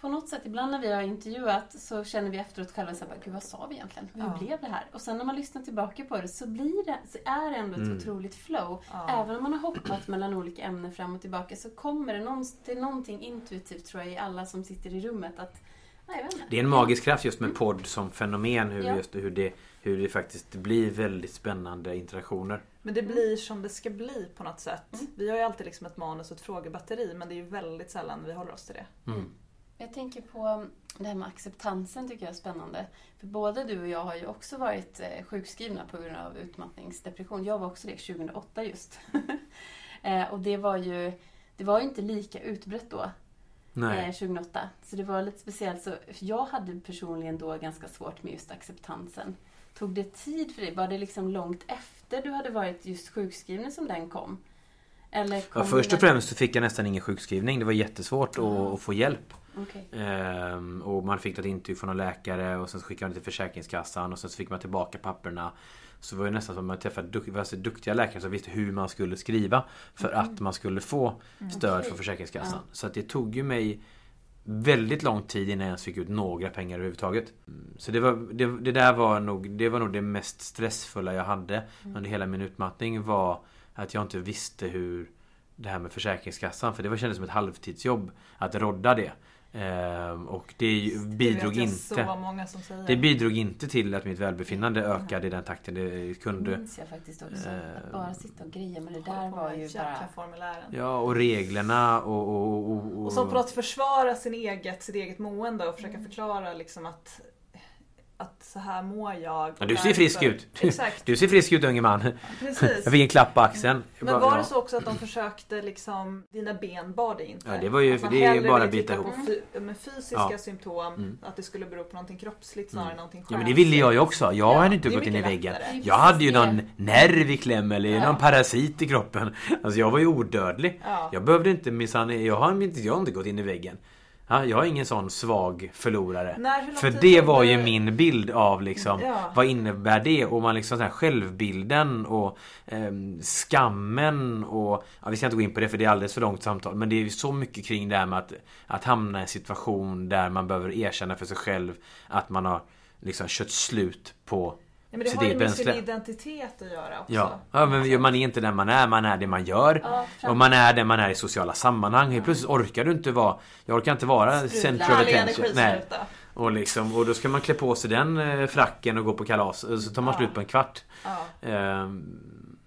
på något sätt, ibland när vi har intervjuat så känner vi efteråt själva så här, gud vad sa vi egentligen? Hur ja. blev det här? Och sen när man lyssnar tillbaka på det så blir det, så är det ändå ett mm. otroligt flow. Ja. Även om man har hoppat mellan olika ämnen fram och tillbaka så kommer det, någon, det är någonting intuitivt tror jag i alla som sitter i rummet att Nej, det är en magisk kraft just med podd som fenomen. Hur, ja. just, hur, det, hur det faktiskt blir väldigt spännande interaktioner. Men det blir som det ska bli på något sätt. Mm. Vi har ju alltid liksom ett manus och ett frågebatteri men det är ju väldigt sällan vi håller oss till det. Mm. Jag tänker på det här med acceptansen tycker jag är spännande. För både du och jag har ju också varit eh, sjukskrivna på grund av utmattningsdepression. Jag var också det 2008 just. Eh, och det var ju det var inte lika utbrett då. Nej. 2008. Eh, Så det var lite speciellt. Så jag hade personligen då ganska svårt med just acceptansen. Tog det tid för dig? Var det liksom långt efter du hade varit just sjukskriven som den kom? Eller kom ja, först och främst så fick jag nästan ingen sjukskrivning. Det var jättesvårt mm. att, att få hjälp. Okay. Ehm, och man fick ett intyg från en läkare och sen skickade man till Försäkringskassan och sen så fick man tillbaka papperna. Så var det nästan som att man träffade duk alltså duktiga läkare som visste hur man skulle skriva för mm. att man skulle få mm, stöd okay. från Försäkringskassan. Ja. Så att det tog ju mig väldigt lång tid innan jag ens fick ut några pengar överhuvudtaget. Så det, var, det, det där var nog, det var nog det mest stressfulla jag hade mm. under hela min utmattning var att jag inte visste hur det här med Försäkringskassan, för det var, kändes som ett halvtidsjobb att rodda det. Ehm, och det bidrog det inte Det bidrog inte till att mitt välbefinnande ökade i den takten det kunde. Det minns jag faktiskt också. Att bara sitta och greja med det där var ju bara... formulären. Ja och reglerna och... Och, och, och, och som på något försvara sin eget, sitt eget mående och försöka mm. förklara liksom att att så här mår jag. Ja, du ser frisk ut. Exakt. Du ser frisk ut unge man. Precis. Jag fick en klapp på axeln. Men var det så också att de försökte liksom, dina ben bar det inte? Ja det var ju, det är bara att bita ihop. På med fysiska ja. symptom, mm. att det skulle bero på någonting kroppsligt snarare mm. än någonting Ja men det ville jag ju också. Jag ja, hade inte gått in i väggen. Jag hade ju någon nerv i kläm eller ja. någon parasit i kroppen. Alltså jag var ju odödlig. Ja. Jag behövde inte minsann, jag har inte, jag har inte gått in i väggen. Ja, jag är ingen sån svag förlorare. Nej, För det var ju min bild av liksom ja. Vad innebär det? Och man liksom så här, självbilden och eh, skammen och ja, Vi ska inte gå in på det för det är alldeles för långt samtal Men det är ju så mycket kring det här med att Att hamna i en situation där man behöver erkänna för sig själv Att man har liksom kört slut på Ja, men det har ju med sin identitet att göra också. Ja, ja men man är inte den man är, man är det man gör. Ja, och man är det man är i sociala sammanhang. Helt plötsligt orkar du inte vara... Jag orkar inte vara center of attention. Nej. Och, liksom, och då ska man klä på sig den eh, fracken och gå på kalas. Och så tar man ja. slut på en kvart. Ja. Ehm,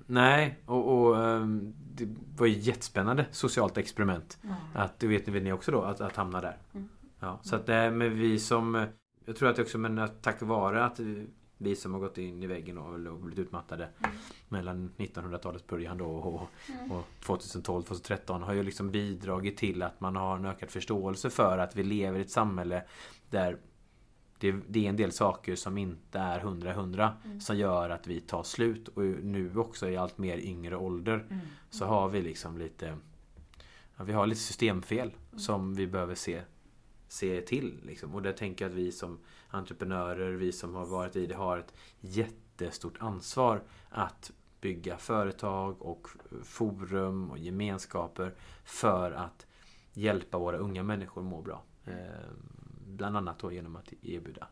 nej, och, och ehm, det var ju jättespännande socialt experiment. Mm. Att, det vet ni också då, att, att hamna där. Mm. Ja, så att det med vi som... Jag tror att det också, men tack vare att vi som har gått in i väggen och blivit utmattade mm. mellan 1900-talets början då och, mm. och 2012-2013 har ju liksom bidragit till att man har en ökad förståelse för att vi lever i ett samhälle där det, det är en del saker som inte är hundra hundra mm. som gör att vi tar slut och nu också i allt mer yngre ålder mm. så har vi liksom lite ja, Vi har lite systemfel mm. som vi behöver se se till. Liksom. Och där tänker jag att vi som entreprenörer, vi som har varit i det, har ett jättestort ansvar att bygga företag och forum och gemenskaper för att hjälpa våra unga människor må bra. Eh, bland annat då genom att erbjuda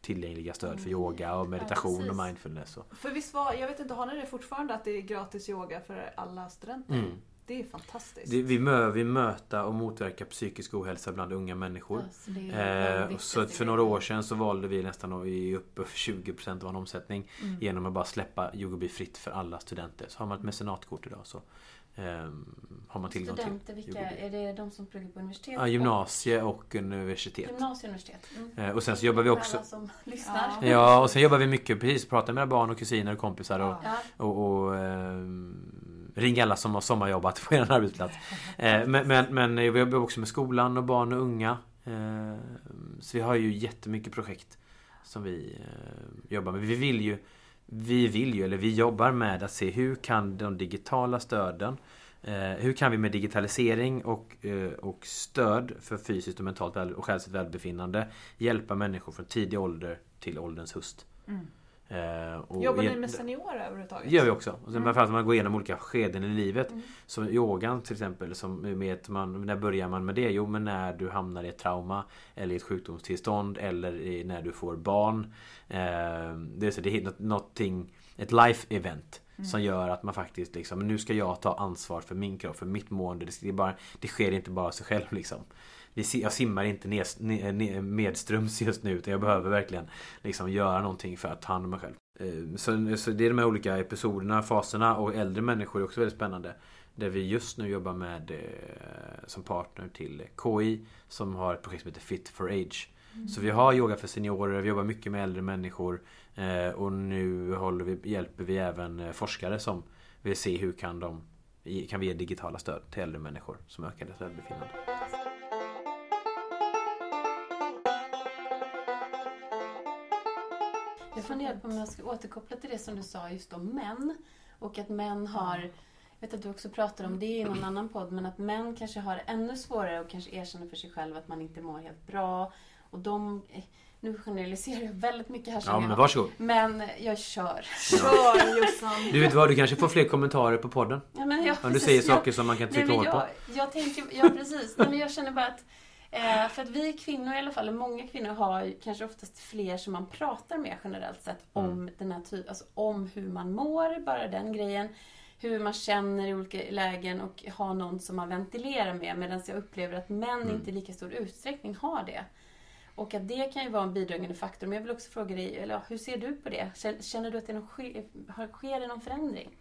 tillgängliga stöd för yoga och meditation ja, och mindfulness. Och... För visst var, jag vet inte, har ni det fortfarande att det är gratis yoga för alla studenter? Mm. Det är fantastiskt. Det, vi behöver möta och motverka psykisk ohälsa bland unga människor. Ja, eh, så för några år sedan så valde vi nästan att vi uppe för 20% av en omsättning. Mm. Genom att bara släppa yogobi fritt för alla studenter. Så har man ett mecenatkort idag så ehm, har man tillgång Studenter, till. vilka, är det de som pluggar på universitet? Ja, gymnasie och universitet. Gymnasie och universitet. Mm. Eh, Och sen så jobbar vi också Alla som lyssnar. Ja. Ja, och sen jobbar vi mycket precis, pratar med barn och kusiner och kompisar och, Ja. och, och ehm, ring alla som har sommarjobbat på er arbetsplats. Eh, men, men, men vi jobbar också med skolan och barn och unga. Eh, så vi har ju jättemycket projekt som vi eh, jobbar med. Vi vill ju vi vill ju, eller vi jobbar med att se hur kan de digitala stöden Hur kan vi med digitalisering och, och stöd för fysiskt och mentalt väl, och själsligt välbefinnande Hjälpa människor från tidig ålder till ålderns höst. Mm. Eh, Jobbar ni med seniorer överhuvudtaget? det gör vi också. Och sen Mm. framförallt när man går igenom olika skeden i livet. Mm. Som yogan till exempel. Som med att man, när börjar man med det? Jo men när du hamnar i ett trauma. Eller i ett sjukdomstillstånd. Eller när du får barn. Eh, det är, så, det är någonting, ett life event. Mm. Som gör att man faktiskt liksom, nu ska jag ta ansvar för min kropp, för mitt mående. Det, bara, det sker inte bara av sig själv liksom. Jag simmar inte ned, medströms just nu utan jag behöver verkligen liksom göra någonting för att ta hand om mig själv. Eh, Så, så det är de här olika episoderna, faserna och äldre människor är också väldigt spännande. Där vi just nu jobbar med eh, som partner till KI som har ett projekt som heter Fit for Age. Så vi har yoga för seniorer, vi jobbar mycket med äldre människor eh, och nu vi, hjälper vi även eh, forskare som vill se hur kan de kan vi ge digitala stöd till äldre människor som ökar deras välbefinnande. Jag funderade på om jag ska återkoppla till det som du sa just om män. Och att män har, jag vet att du också pratar om det i någon annan podd, men att män kanske har ännu svårare att kanske erkänna för sig själva att man inte mår helt bra. Och de, eh, nu generaliserar jag väldigt mycket här Ja men jag. varsågod. Men jag kör. Kör Jossan! Du vet vad, du kanske får fler kommentarer på podden. Ja, men jag, Om du precis, säger jag- saker som man kan trycka hål på. jag tänker, ja precis. Nej, men jag känner bara att eh, för att vi kvinnor i alla fall, och många kvinnor har kanske oftast fler som man pratar med generellt sett om Mm. den här typen, alltså om hur man mår, bara den grejen. Hur man känner i olika lägen och ha någon som man ventilerar med. Medan jag upplever att män Mm. inte i lika stor utsträckning har det. Och att det kan ju vara en bidragande faktor. Men jag vill också fråga dig, eller hur ser du på det? Känner- du att det någon, sker det någon förändring?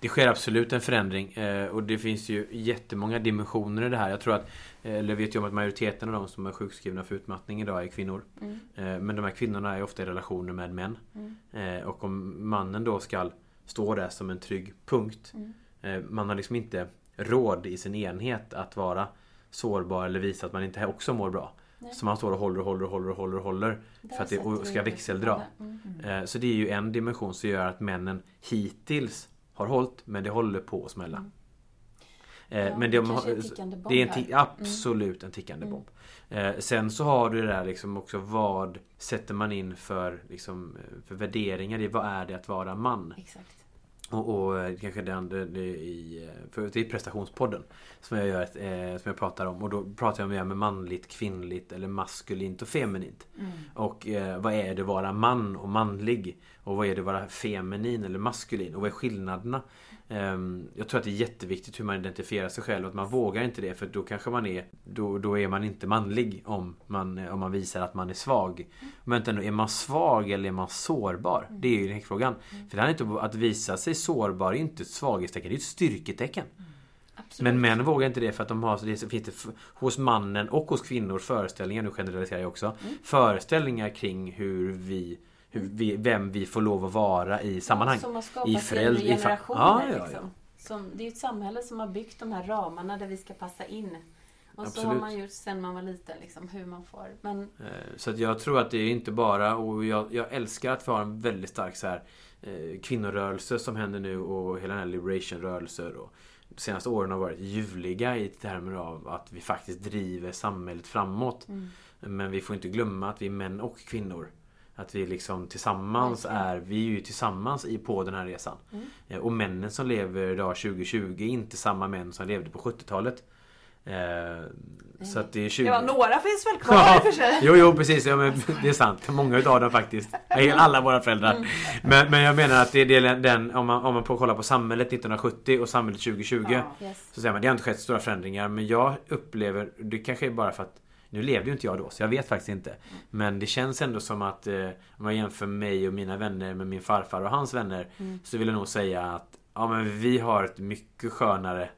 Det sker absolut en förändring eh, och det finns ju jättemånga dimensioner i det här. Jag tror att, eh, eller vet ju om att majoriteten av de som är sjukskrivna för utmattning idag är kvinnor. Mm. Eh, Men de här kvinnorna är ofta i relationer med män. Mm. Och om mannen då ska stå där som en trygg punkt. Mm. Man har liksom inte råd i sin enhet att vara sårbar eller visa att man inte också mår bra. Nej. Så man står och håller och håller och håller och håller och håller. För att det och ska växeldra. Mm. Så det är ju en dimension som gör att männen hittills har hållit men det håller på att smälla. Mm. Eh, Ja, men det har, en det är en här. ti- absolut en tickande Mm. bomb. Eh, sen så har du det där liksom också vad sätter man in för, liksom, eh, för värderingar i vad är det att vara man? Exakt. Och, och eh, kanske den det, det i, eh, för det är prestationspodden som jag gör ett, eh, som jag pratar om och då pratar jag mer med manligt, kvinnligt eller maskulint och feminint. Mm. Och eh, vad är det att vara man och manlig? Och vad är det att vara feminin eller maskulin? Och vad är skillnaderna? Ehm, jag tror att det är jätteviktigt hur man identifierar sig själv. Att man vågar inte det för då kanske man är Då, då är man inte manlig om man, om man visar att man är svag. Men ändå, är man svag eller är man sårbar? Det är ju den frågan. För det här är inte, att visa sig sårbar är inte ett svaghetstecken, det är ett styrketecken. Absolut. Men män vågar inte det för att de har, det finns det hos mannen och hos kvinnor föreställningar, nu generaliserar jag också. Mm. Föreställningar kring hur vi, hur vi, vem vi får lov att vara i sammanhang. Som har skapat I föräldrar- generationer. Ja, ja, ja. Liksom. Som, det är ju ett samhälle som har byggt de här ramarna där vi ska passa in. Och så har Absolut. man gjort sen man var liten, liksom, hur man får. Men Eh, Så att jag tror att det är inte bara, och jag, jag älskar att vi har en väldigt stark så här, eh, kvinnorörelse som händer nu och hela den här liberation-rörelser. Och de senaste åren har varit ljuvliga i termer av att vi faktiskt driver samhället framåt. mm, Men vi får inte glömma att vi är män och kvinnor. Att vi liksom tillsammans Verkligen. är, vi är ju tillsammans i, på den här resan. Mm. Eh, Och männen som lever idag 2020 är inte samma män som levde på 70-talet. Eh, så att det är 20... Ja, några finns väl kvar i och för sig. Jo, jo precis. Ja, men det är sant. Många utav dem faktiskt. Alla våra föräldrar. Mm. Men, men jag menar att det är den, om man, om man får kolla på samhället 1970 och samhället 2020. Ja. yes. Så säger man det har inte skett stora förändringar. Men jag upplever, det kanske är bara för att nu levde ju inte jag då så jag vet faktiskt inte. Men det känns ändå som att eh, om man jämför mig och mina vänner med min farfar och hans vänner. Mm. Så vill jag nog säga att Ja men vi har ett mycket skönare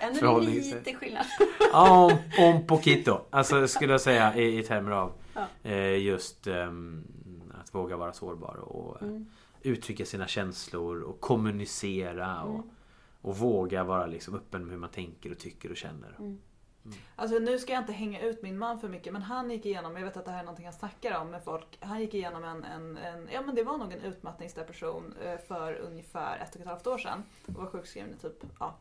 Ännu lite skillnad. Ja, om, om poquito. Alltså skulle jag säga i, i termer av Ja. eh, just ehm, att våga vara sårbar och eh, Mm. uttrycka sina känslor och kommunicera och, Mm. och våga vara liksom öppen med hur man tänker och tycker och känner. Mm. Alltså nu ska jag inte hänga ut min man för mycket men han gick igenom, jag vet att det här är någonting han snackar om med folk. Han gick igenom en, en, en ja men det var nog en utmattningsdepression eh, för ungefär ett och ett halvt år sedan. Och var sjukskriven i typ, ja,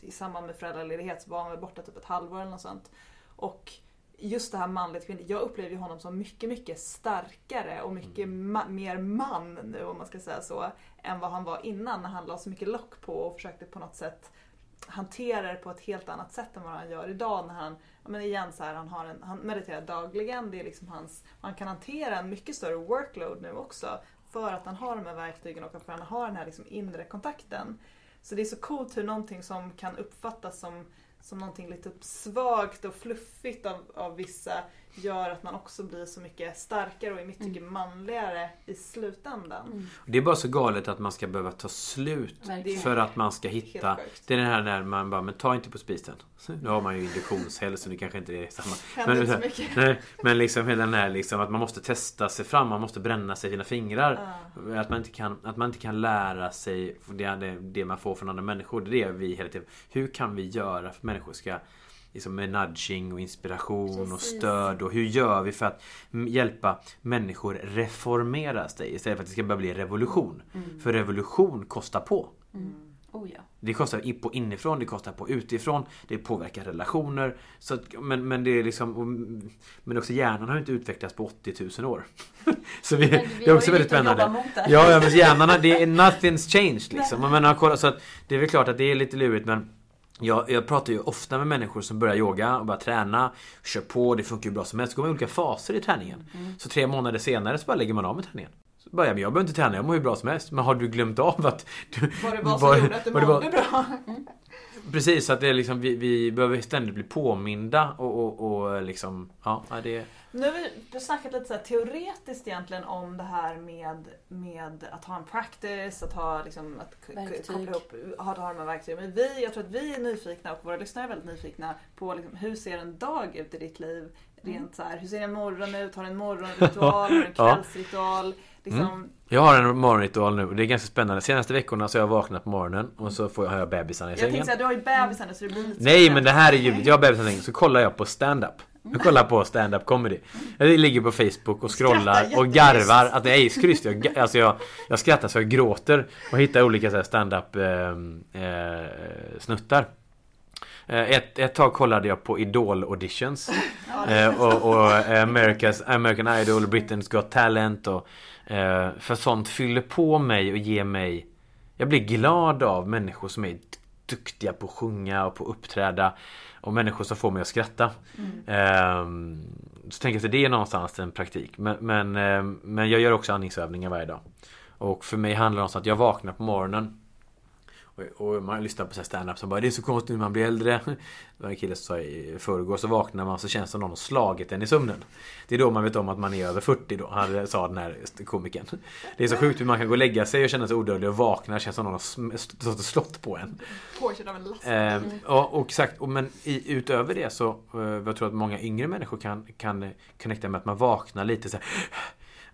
i samband med föräldraledighet så var han väl borta typ ett halvår eller något sånt. Och just det här manligt kvinnligt, jag upplever ju honom som mycket, mycket starkare och mycket ma- mer man nu om man ska säga så. Än vad han var innan när han la så mycket lock på och försökte på något sätt hantera det på ett helt annat sätt än vad han gör idag när han, ja men igen så här, han, har en, han mediterar dagligen, det är liksom hans, han kan hantera en mycket större workload nu också för att han har de här verktygen och för att han har den här liksom inre kontakten. Så det är så coolt hur någonting som kan uppfattas som, som någonting lite svagt och fluffigt av, av vissa gör att man också blir så mycket starkare och i mitt tycke manligare i slutändan. Mm. Det är bara så galet att man ska behöva ta slut Verkligen. för att man ska hitta. Det är det här när man bara, men ta inte på spisen. Nu har man ju induktionshäll så nu kanske inte det är samma. Händer inte så Men, mycket. nej, men liksom hela den här liksom att man måste testa sig fram, man måste bränna sig i sina fingrar. Ja. Att man inte kan, att man inte kan lära sig det, det, det man får från andra människor. Det är det vi hela tiden... Hur kan vi göra för att människor ska liksom med nudging och inspiration och Precis. stöd och hur gör vi för att hjälpa människor reformera sig istället för att det ska börja bli revolution. Mm. För revolution kostar på. Mm. Oh ja. Det kostar på inifrån, det kostar på utifrån, det påverkar relationer. Så att, men, men det är liksom... och- Men också hjärnan har inte utvecklats på 80 000 år. Så vi, Men vi det är också väldigt spännande. Ja, ja men hjärnan, det är nothing's changed liksom. Menar, kolla, så att det är väl klart att det är lite lurigt men jag, jag pratar ju ofta med människor som börjar yoga och börjar träna. Kör på, det funkar ju bra som helst. Så går man i olika faser i träningen. Mm. Så tre månader senare så bara lägger man av med träningen. Så bara, men jag behöver inte träna, jag mår ju bra som helst. Men har du glömt av att... Du, Vad det var som Vad- gjorde att du vad var- mådde bra. Precis, så att det är liksom, vi, vi behöver ständigt bli påminda och, och, och liksom... Ja, det... Nu har vi snackat lite så teoretiskt egentligen om det här med, med att ha en practice, att ha liksom, att Verktyg. koppla ihop, ha, ha de här verktygen. Men vi, jag tror att vi är nyfikna och våra lyssnare är väldigt nyfikna på liksom, hur ser en dag ut i ditt liv? Rent så här, hur ser en morgon ut? Har du en morgonritual? Har du en kvällsritual? Liksom, Jag har en morgonritual nu och det är ganska spännande. Senaste veckorna så har jag vaknat på morgonen och så får jag, har jag bebisarna i Jag sängen. tänkte säga, du har ju bebisar nu så det blir lite Nej men det här är ljuvligt. Jag har bebisarna i sängen så kollar jag på stand-up. Jag kollar på stand-up comedy. Jag ligger på Facebook och scrollar och garvar. Att, nej, skryst. Jag, ga- alltså jag, jag skrattar så jag gråter och hittar olika stand-up eh, eh, snuttar. Eh, Ett, ett tag kollade jag på Idol auditions. Eh, och, och America's, American Idol, Britain's Got Talent och eh, För sånt fyller på mig och ger mig Jag blir glad av människor som är duktiga på att sjunga och på att uppträda. Och människor som får mig att skratta. Ehm, Så tänker jag att det är någonstans en praktik. Men, men, ehm, men jag gör också andningsövningar varje dag. Och för mig handlar det om att jag vaknar på morgonen och, man lyssnar på stand-up som bara Det är så konstigt när man blir äldre Det var en kille som sa i förrgår så vaknar man så känns det som någon har slagit en i sömnen Det är då man vet om att man är över 40 då Han sa den här komikern Det är så sjukt hur man kan gå och lägga sig och känna sig odödlig och vakna känns som någon har slått på en Påkörd av en last. Eh, ja, och exakt, men utöver det så eh, jag tror att många yngre människor kan, kan connecta med att man vaknar lite så här,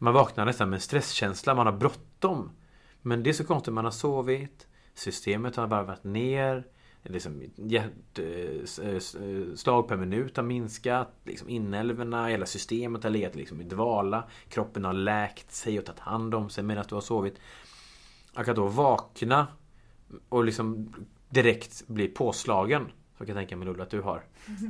Man vaknar nästan med en stresskänsla, man har bråttom. Men det är så konstigt, man har sovit, systemet har varvat ner, liksom, slag per minut har minskat, liksom inälvorna, hela systemet har legat liksom i dvala, kroppen har läkt sig och tagit hand om sig medan du har sovit. Att då vakna och liksom direkt bli påslagen. Så kan jag tänka mig Lollo att du har.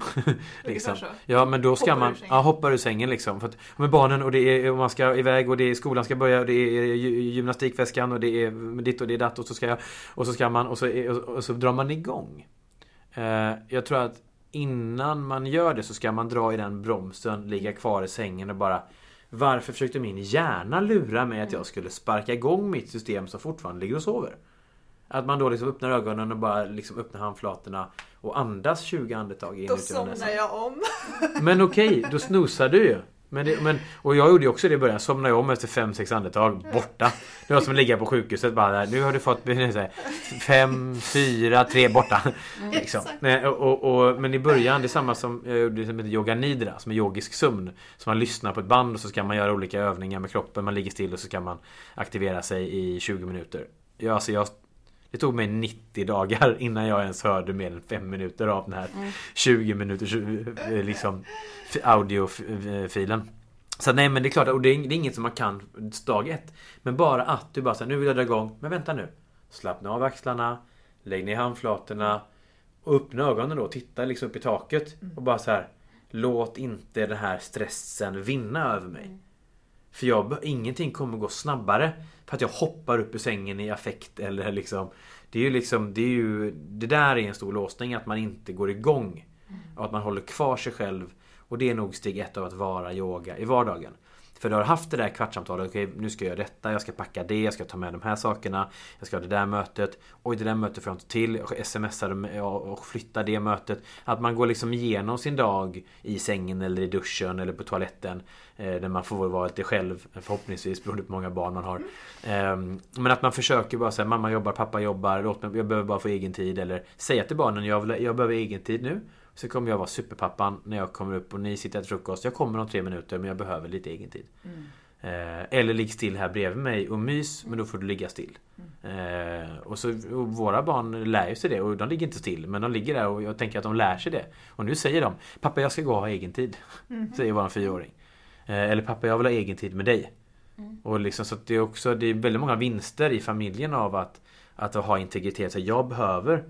liksom. så. Ja men då ska Hoppar man ur sängen. ja, hoppa ur sängen liksom. För att, med barnen och det är, och man ska iväg och det är skolan ska börja och det är gy- gymnastikväskan och det är ditt och det är datt och så ska jag Och så ska man och så, och, och så drar man igång. Eh, jag tror att innan man gör det så ska man dra i den bromsen, ligga kvar i sängen och bara Varför försökte min hjärna lura mig att jag skulle sparka igång mitt system som fortfarande ligger och sover? Att man då liksom öppnar ögonen och bara liksom öppnar handflatorna och andas 20 andetag in Då somnar jag om. Men okej, då snosar du ju. Men, det, men och jag gjorde ju också det i början. Somnade jag om efter 5-6 andetag. Borta. Det var som att ligga på sjukhuset bara där. Nu har du fått 5, 4, 3 borta. Mm, liksom. och, och, men i början, det är samma som jag gjorde som heter yoga nidra. Som är yogisk sömn. Så man lyssnar på ett band och så ska man göra olika övningar med kroppen. Man ligger still och så ska man aktivera sig i 20 minuter. Ja, alltså jag det tog mig 90 dagar innan jag ens hörde mer än 5 minuter av den här mm. 20 minuters eh, liksom audiofilen. Så nej men det är klart, och det är, det är inget som man kan dag ett. Men bara att du bara säger nu vill jag dra igång. Men vänta nu. Slappna av axlarna. Lägg ner handflatorna. Och öppna ögonen då. Titta liksom upp i taket. Mm. Och bara så här. Låt inte den här stressen vinna över mig. För jag, ingenting kommer gå snabbare för att jag hoppar upp ur sängen i affekt eller liksom Det är ju liksom Det är ju Det där är en stor låsning att man inte går igång. Mm. Och att man håller kvar sig själv. Och det är nog steg ett av att vara yoga i vardagen för du har haft det där kvartssamtalet. Okej, okay, nu ska jag göra detta. Jag ska packa det. Jag ska ta med de här sakerna. Jag ska ha det där mötet. Oj, det där mötet får jag inte till. Jag smsar och flyttar det mötet. Att man går liksom igenom sin dag i sängen eller i duschen eller på toaletten. Eh, där man får vara lite själv. Förhoppningsvis beroende på hur många barn man har. Ehm, men att man försöker bara säga mamma jobbar, pappa jobbar. Låt mig, jag behöver bara få egen tid. Eller säga till barnen jag, jag behöver egen tid nu. Så kommer jag vara superpappan när jag kommer upp och ni sitter och äter frukost. Jag kommer om tre minuter men jag behöver lite egen tid. Mm. Eh, eller ligg still här bredvid mig och mys men då får du ligga still. Mm. Eh, och så, och våra barn lär ju sig det och de ligger inte still men de ligger där och jag tänker att de lär sig det. Och nu säger de Pappa jag ska gå och ha egen tid. Mm. Säger våran fyraåring. Eh, eller pappa jag vill ha egen tid med dig. Mm. Och liksom, så det är också det är väldigt många vinster i familjen av att, att ha integritet. Så jag behöver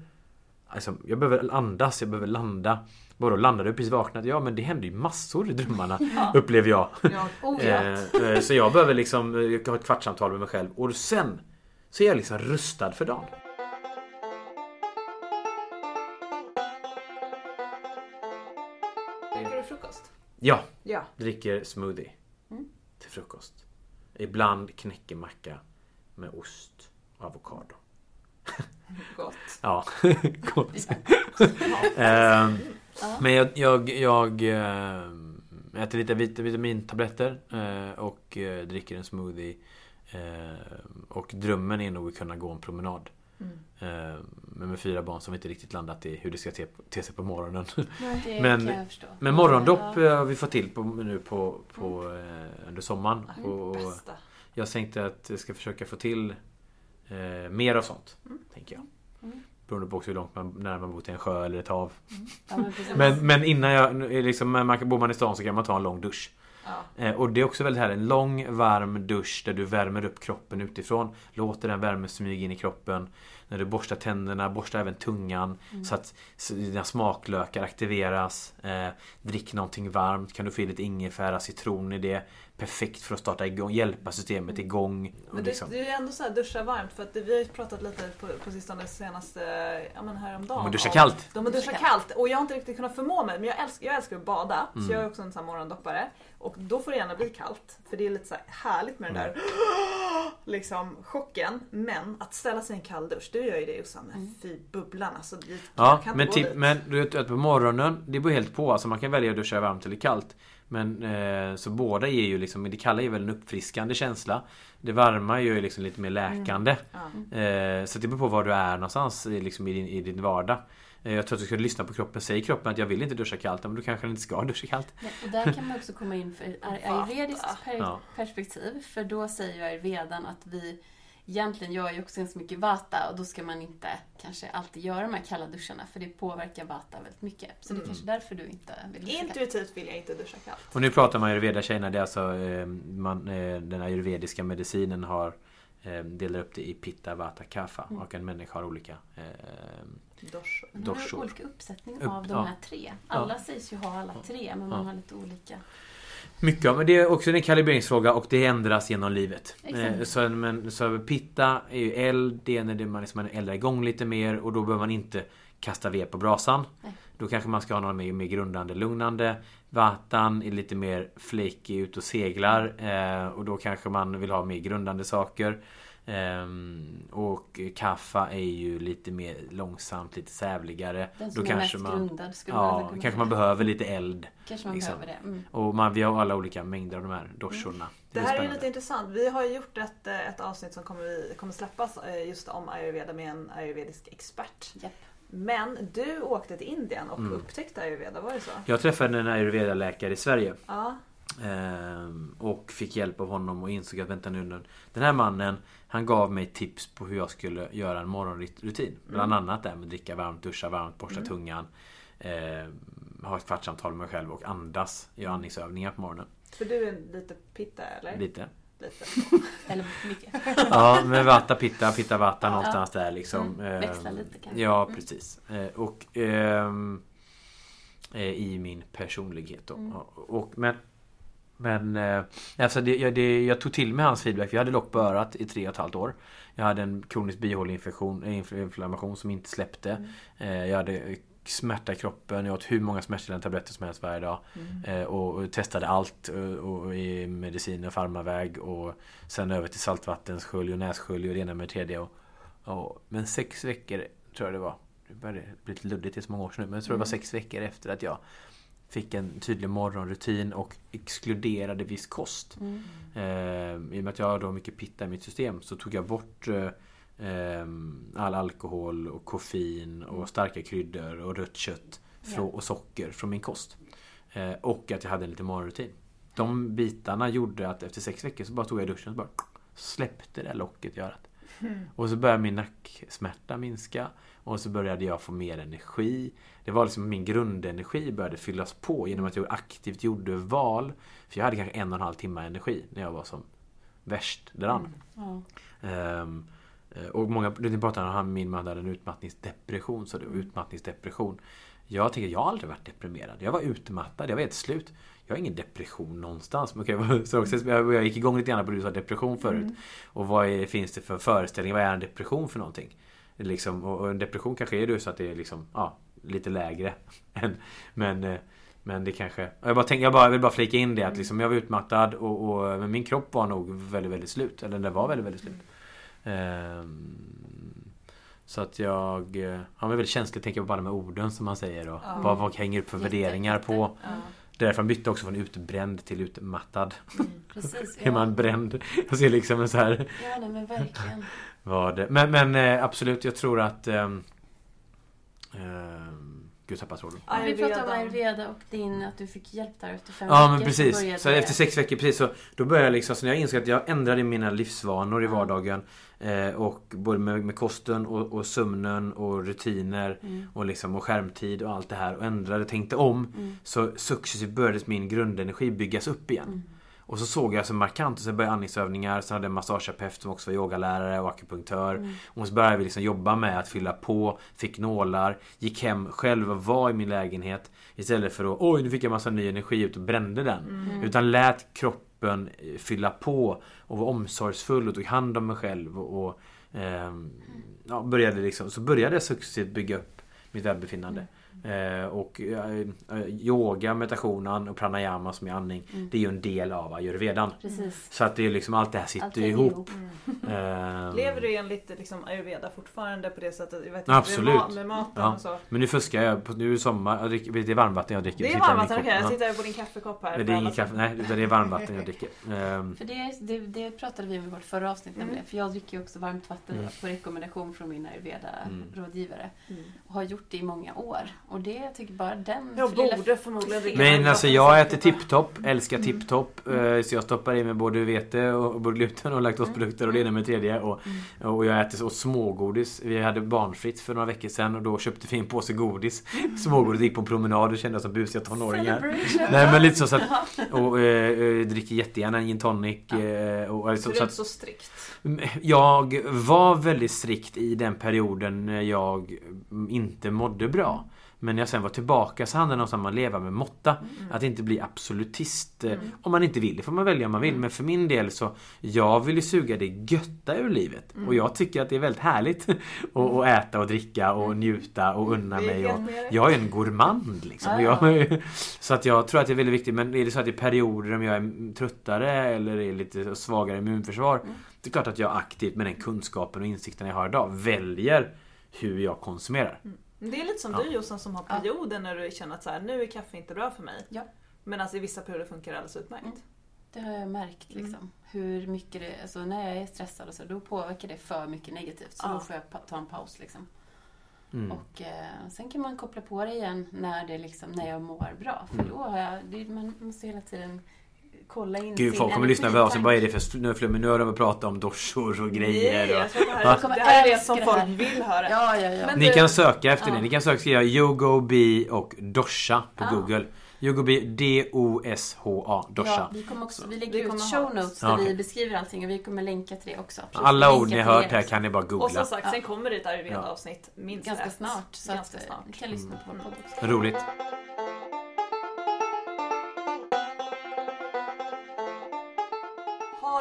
Alltså, jag behöver andas, jag behöver landa. Vadå landar du precis vaknat? Ja men det händer ju massor i drömmarna ja. Upplever jag. Ja. Oh, eh, eh, så jag behöver liksom eh, jag ha ett kvartssamtal med mig själv och sen så är jag liksom rustad för dagen. Dricker du frukost? Ja. ja. Dricker smoothie. Mm. Till frukost. Ibland knäckemacka med ost och avokado. Gott. Ja, gott. uh, men jag, jag, jag uh, äter lite vit vitamintabletter uh, och uh, dricker en smoothie. och drömmen är nog att kunna gå en promenad. Mm. Men med fyra barn som inte riktigt landat i hur det ska te, te sig på morgonen. Nej, men, men morgondopp har vi fått till på, nu på, på, mm. under sommaren. Ja, och, jag tänkte att jag ska försöka få till Eh, mer av sånt. Mm. Tänker jag. Mm. Beroende på också hur långt man, när man bor till en sjö eller ett hav. Mm. Ja, men, men, men, innan jag, liksom, man, bor man i stan så kan man ta en lång dusch. Ja. Eh, och det är också väldigt här en lång varm dusch där du värmer upp kroppen utifrån. Låter den värmen smyga in i kroppen. När du borstar tänderna, borstar även tungan. Mm. Så att dina smaklökar aktiveras. Eh, drick någonting varmt. Kan du få i lite ingefära, citron i det perfekt för att starta igång, hjälpa systemet igång. Men det, liksom. det är ändå så här duscha varmt för att vi har ju pratat lite på, på sistone senaste, ja men häromdagen. De duschar kallt. De har duschat kallt och jag har inte riktigt kunnat förmå mig men jag älskar, jag älskar att bada mm. så jag är också en sån här morgondoppare. Och då får det gärna bli kallt för det är lite så härligt med den där mm. liksom chocken. Men att ställa sig i en kall dusch, du gör ju det Jossan, mm. fy bubblan alltså. Ja men, typ, men du vet på morgonen, det beror helt på. Alltså man kan välja att duscha varmt eller kallt. Men eh, så båda ger ju liksom, det kalla är väl en uppfriskande känsla. Det varma gör ju liksom lite mer läkande. Mm. Eh, så det beror på var du är någonstans liksom i, din, i din vardag. Eh, jag tror att du ska lyssna på kroppen. Säger kroppen att jag vill inte duscha kallt, men då kanske den inte ska duscha kallt. Ja, och där kan man också komma in för ayurvediskt per perspektiv. För då säger ju ayurvedan att vi egentligen gör ju också ganska mycket vata och då ska man inte kanske alltid göra de här kalla duscharna för det påverkar vata väldigt mycket. Så det är mm. kanske därför du inte vill duscha Intuitivt vill jag inte duscha kallt. Och nu pratar man ayurveda-tjejerna, det är alltså eh, man, eh, den ayurvediska medicinen har eh, delar upp det i pitta, vata, kapha mm. och en människa har olika eh, doshor. Man har olika uppsättning av de här tre. Alla ja. sägs ju ha alla tre men man har lite olika mycket men det är också en kalibreringsfråga och det ändras genom livet. Eh, så, men, så pitta är ju eld, det är när man, liksom, eldar igång lite mer och då behöver man inte kasta ved på brasan. Nej. Då kanske man ska ha något mer, mer grundande, lugnande. Vatan är lite mer flaky ut och seglar eh, och då kanske man vill ha mer grundande saker. Ehm, och kaffa är ju lite mer långsamt, lite sävligare. Den som Då är kanske mest man, grundad skulle man Ja, kunna kanske säga. man behöver lite eld. Kanske man liksom. behöver det. Mm. Och man, vi har alla olika mängder av de här doshorna. Det är här är ju spännande. lite intressant. Vi har ju gjort ett, eh, ett avsnitt som kommer, vi, kommer släppas eh, just om ayurveda med en ayurvedisk expert. Japp. Men du åkte till Indien och Mm. upptäckte ayurveda, var det så? Jag träffade en ayurveda-läkare i Sverige. Ja. Ehm, och fick hjälp av honom och insåg att vänta nu. Den här mannen Han gav mig tips på hur jag skulle göra en morgonrutin. Bland annat det här med att dricka varmt, duscha varmt, borsta tungan. ehm, ha ett kvartssamtal med mig själv och andas. Göra andningsövningar på morgonen. För du är lite pitta eller? Lite. Lite. Eller mycket. Ja, med vata, pitta, pitta, vata någonstans där liksom. Mm, växla Ehm, lite kanske. Ja, Mm. precis. Eh, Och ehm, eh, i min personlighet då. Mm. Och, och, men men eh, alltså det, jag, det, jag tog till mig hans feedback. Jag hade lock på örat i tre och ett halvt år. Jag hade en kronisk bihåleinfektion, eh, som inte släppte. Mm. Eh, Jag hade eh, smärta i kroppen. Jag åt hur många smärtstillande tabletter som helst varje dag. Mm. Eh, Och, och testade allt och, och i medicin och farmaväg. Och sen över till saltvattensskölj och nässkölj och det ena med det tredje. Och, och, men sex veckor tror jag det var. Det började bli lite luddigt, det är så många år sedan nu. Men jag tror det var sex veckor efter att jag fick en tydlig morgonrutin och exkluderade viss kost. Mm. Eh, I och med att jag har då mycket pitta i mitt system så tog jag bort eh, eh, all alkohol och koffein och starka kryddor och rött kött frå- och socker från min kost. Eh, och att jag hade en liten morgonrutin. De bitarna gjorde att efter sex veckor så bara tog jag duschen och bara släppte det locket i örat. Och så började min nacksmärta minska. Och så började jag få mer energi. Det var liksom min grundenergi började fyllas på genom att jag aktivt gjorde val. För jag hade kanske en och en halv timme energi när jag var som värst däran. Ja. Ehm, eh, och många, du pratade om han, min man hade en utmattningsdepression. Så det var utmattningsdepression. Jag tänker, jag har aldrig varit deprimerad. Jag var utmattad, jag var helt slut. Jag har ingen depression någonstans. Men okej, så också, jag gick igång lite grann på det du sa depression förut. Och vad är, finns det för föreställningar? Vad är en depression för någonting? Liksom, och, en depression kanske är det så att det är liksom, ja, lite lägre. än- men, eh, men det kanske... Jag, bara tänk, jag, bara, jag vill bara flika in det att liksom, jag var utmattad och, och men min kropp var nog väldigt, väldigt slut. Eller den var väldigt, väldigt slut. Ehm, så att jag... eh, Ja, men väldigt känslig tänker på bara de här orden som man säger och Ja. vad, vad hänger upp för Jätte, värderingar på. Ja. Det är därför han bytte också från utbränd till utmattad. Mm, precis. Är man bränd? Jag ser liksom en så här... Ja, nej, men verkligen. Vad det. Men, men eh, absolut, jag tror att... Um, um, gud, tappade tråden. Ja, vi pratade om Ayurveda. och din, att du fick hjälp där efter fem Ja men veckor så precis. började Så efter sex veckor precis så Då började jag liksom, så när jag insåg att jag ändrade mina livsvanor i Ja. vardagen eh, Och både med, med kosten och, och sömnen och rutiner Mm. och liksom och skärmtid och allt det här och ändrade, tänkte om Mm. Så successivt började min grundenergi byggas upp igen Mm. Och så såg jag så markant och sen började andningsövningar Sen hade jag en massageterapeut som också var yogalärare och akupunktör Mm. Och så började vi liksom jobba med att fylla på Fick nålar Gick hem själv och var i min lägenhet Istället för att oj nu fick jag massa ny energi ut och brände den Mm. Utan lät kroppen eh, fylla på Och var omsorgsfull och tog hand om mig själv och, och ehm, ja, började liksom, Så började jag successivt bygga upp mitt välbefinnande Eh, och eh, eh, yoga, meditation och pranayama som är andning Mm. Det är ju en del av ayurvedan Precis. Så att det är liksom allt det här sitter Allt ihop Mm. Ehm, Lever du enligt liksom, ayurveda fortfarande på det sättet? Jag vet inte, Absolut. Med, ma- med maten Ja. och så. Men nu fuskar jag, på- nu är det sommar, jag dricker, det är varmvatten jag dricker Det är varmvatten, en okej. kopp. Jag här på din kaffekopp här. Men det är som- kaffe, nej utan det är varmvatten jag dricker Ehm, För det, det, det pratade vi om i vårt förra avsnitt Mm. nämligen. För jag dricker ju också varmt vatten Mm. på rekommendation från min Mm. ayurveda-rådgivare. Mm. Och har gjort det i många år. Och det jag tycker bara den... Jag lilla- borde förmodligen Men alltså jag så äter tipptopp, älskar tipptopp eh, Så jag stoppar i mig både vete och både gluten och laktosprodukter och det ena med tredje. Och, och jag äter så smågodis. Vi hade barnfritt för några veckor sedan och då köpte vi en påse godis. Smågodis gick på en promenad och kände oss som busiga tonåringar. Nej men lite så, så att, och eh, dricker jättegärna en gin tonic eh, och, Så alltså, du så är att, så strikt? Jag var väldigt strikt i den perioden när jag inte mådde bra. Men när jag sen var tillbaka så handlade det om att leva med måtta. Att inte bli absolutist. eh, Om man inte vill, det får man välja om man vill. Men för min del så, jag vill ju suga det götta ur livet. Och jag tycker att det är väldigt härligt att, äta och dricka och njuta och unna Vi är mig. Och, jag är en gourmand liksom. Och Jag, så att jag tror att det är väldigt viktigt. Men är det så att i perioder om jag är tröttare eller är lite svagare immunförsvar. Det är klart att jag aktivt med den kunskapen och insikten jag har idag väljer hur jag konsumerar. Mm. Det är lite som Ja. du Jossan som har Ja. perioder när du känner att så här, nu är kaffe inte bra för mig. Ja. Men alltså i vissa perioder funkar det alldeles utmärkt. Mm. Det har jag märkt liksom. Hur mycket det, alltså när jag är stressad och så, då påverkar det för mycket negativt. Så Ja. då får jag ta en paus liksom. Mm. Och eh, sen kan man koppla på det igen när, det liksom, när jag mår bra. För Mm. då har jag, det, man måste hela tiden kolla in Gud, sin folk kommer lyssna på oss vad är det för nu, flummig? nu har de pratat om dorsor och grejer. Nej, Och... det här, det här är det som folk vill höra. Ja, ja, ja. Ni du- kan söka efter Ja. det. Ni kan söka skriva Yogo Bi och Dosha på Ja. Google. Yogo Bi D-O-S-H-A. Dosha. Ja, vi, kommer också, vi lägger Vi ut show notes där Ja, okej. vi beskriver allting och vi kommer länka till det också. Precis, Alla ord ni har hört här kan ni bara Och som googla. sagt, Ja. sen kommer det ett Ayurveda Ja. avsnitt minst Ganska ett. snart. Så Ganska att, snart. ni kan lyssna på vår podd också. Roligt.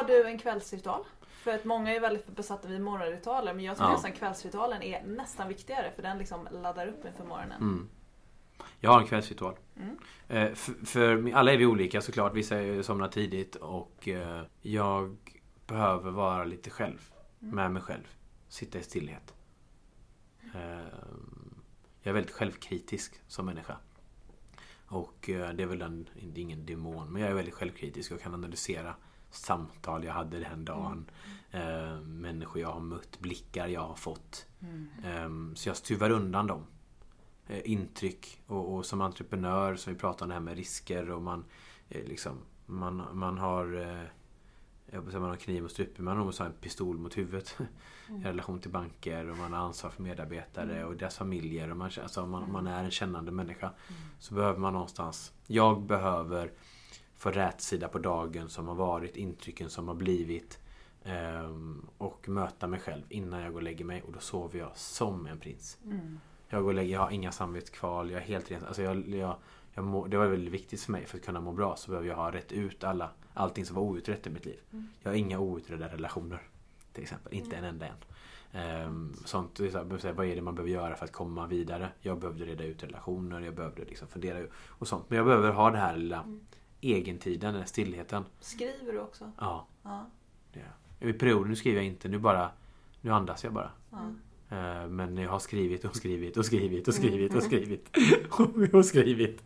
Har du en kvällsritual? För att många är väldigt besatta vid morgonritualer men jag tycker Ja. nästan kvällsritualen är nästan viktigare för den liksom laddar upp inför morgonen. Mm. Jag har en kvällsritual. Mm. Eh, för, för alla är vi olika såklart. Vissa somnar tidigt och eh, jag behöver vara lite själv. Mm. Med mig själv. Sitta i stillhet. Eh, jag är väldigt självkritisk som människa. Och eh, det är väl en, ingen demon, men jag är väldigt självkritisk och kan analysera samtal jag hade den dagen. Eh, människor jag har mött, blickar jag har fått. Eh, så jag stuvar undan dem. Eh, intryck och, och som entreprenör som vi pratar om det här med risker och man eh, liksom man, man har eh, jag säga, man har kniv mot strupen, man har nog en pistol mot huvudet. I relation till banker och man har ansvar för medarbetare och deras familjer och man, alltså, man, man är en kännande människa. Så behöver man någonstans jag behöver få rätsida på dagen som har varit, intrycken som har blivit ehm, och möta mig själv innan jag går och lägger mig och då sover jag som en prins. Mm. Jag går och lägger, jag har inga samvetskval, jag är helt ren. Alltså jag, jag, jag må, det var väldigt viktigt för mig för att kunna må bra så behöver jag ha rätt ut alla, allting som var outrett i mitt liv. Jag har inga outredda relationer. Till exempel, inte en enda än. Ehm, sånt, så här, vad är det man behöver göra för att komma vidare? Jag behövde reda ut relationer, jag behövde liksom fundera och sånt. Men jag behöver ha det här lilla egentiden, den här stillheten. Skriver du också? Ja, Ja. det. I perioder, nu skriver jag inte, nu bara Nu andas jag bara. ja. Eh, Men jag har skrivit och skrivit och skrivit och skrivit och skrivit och skrivit.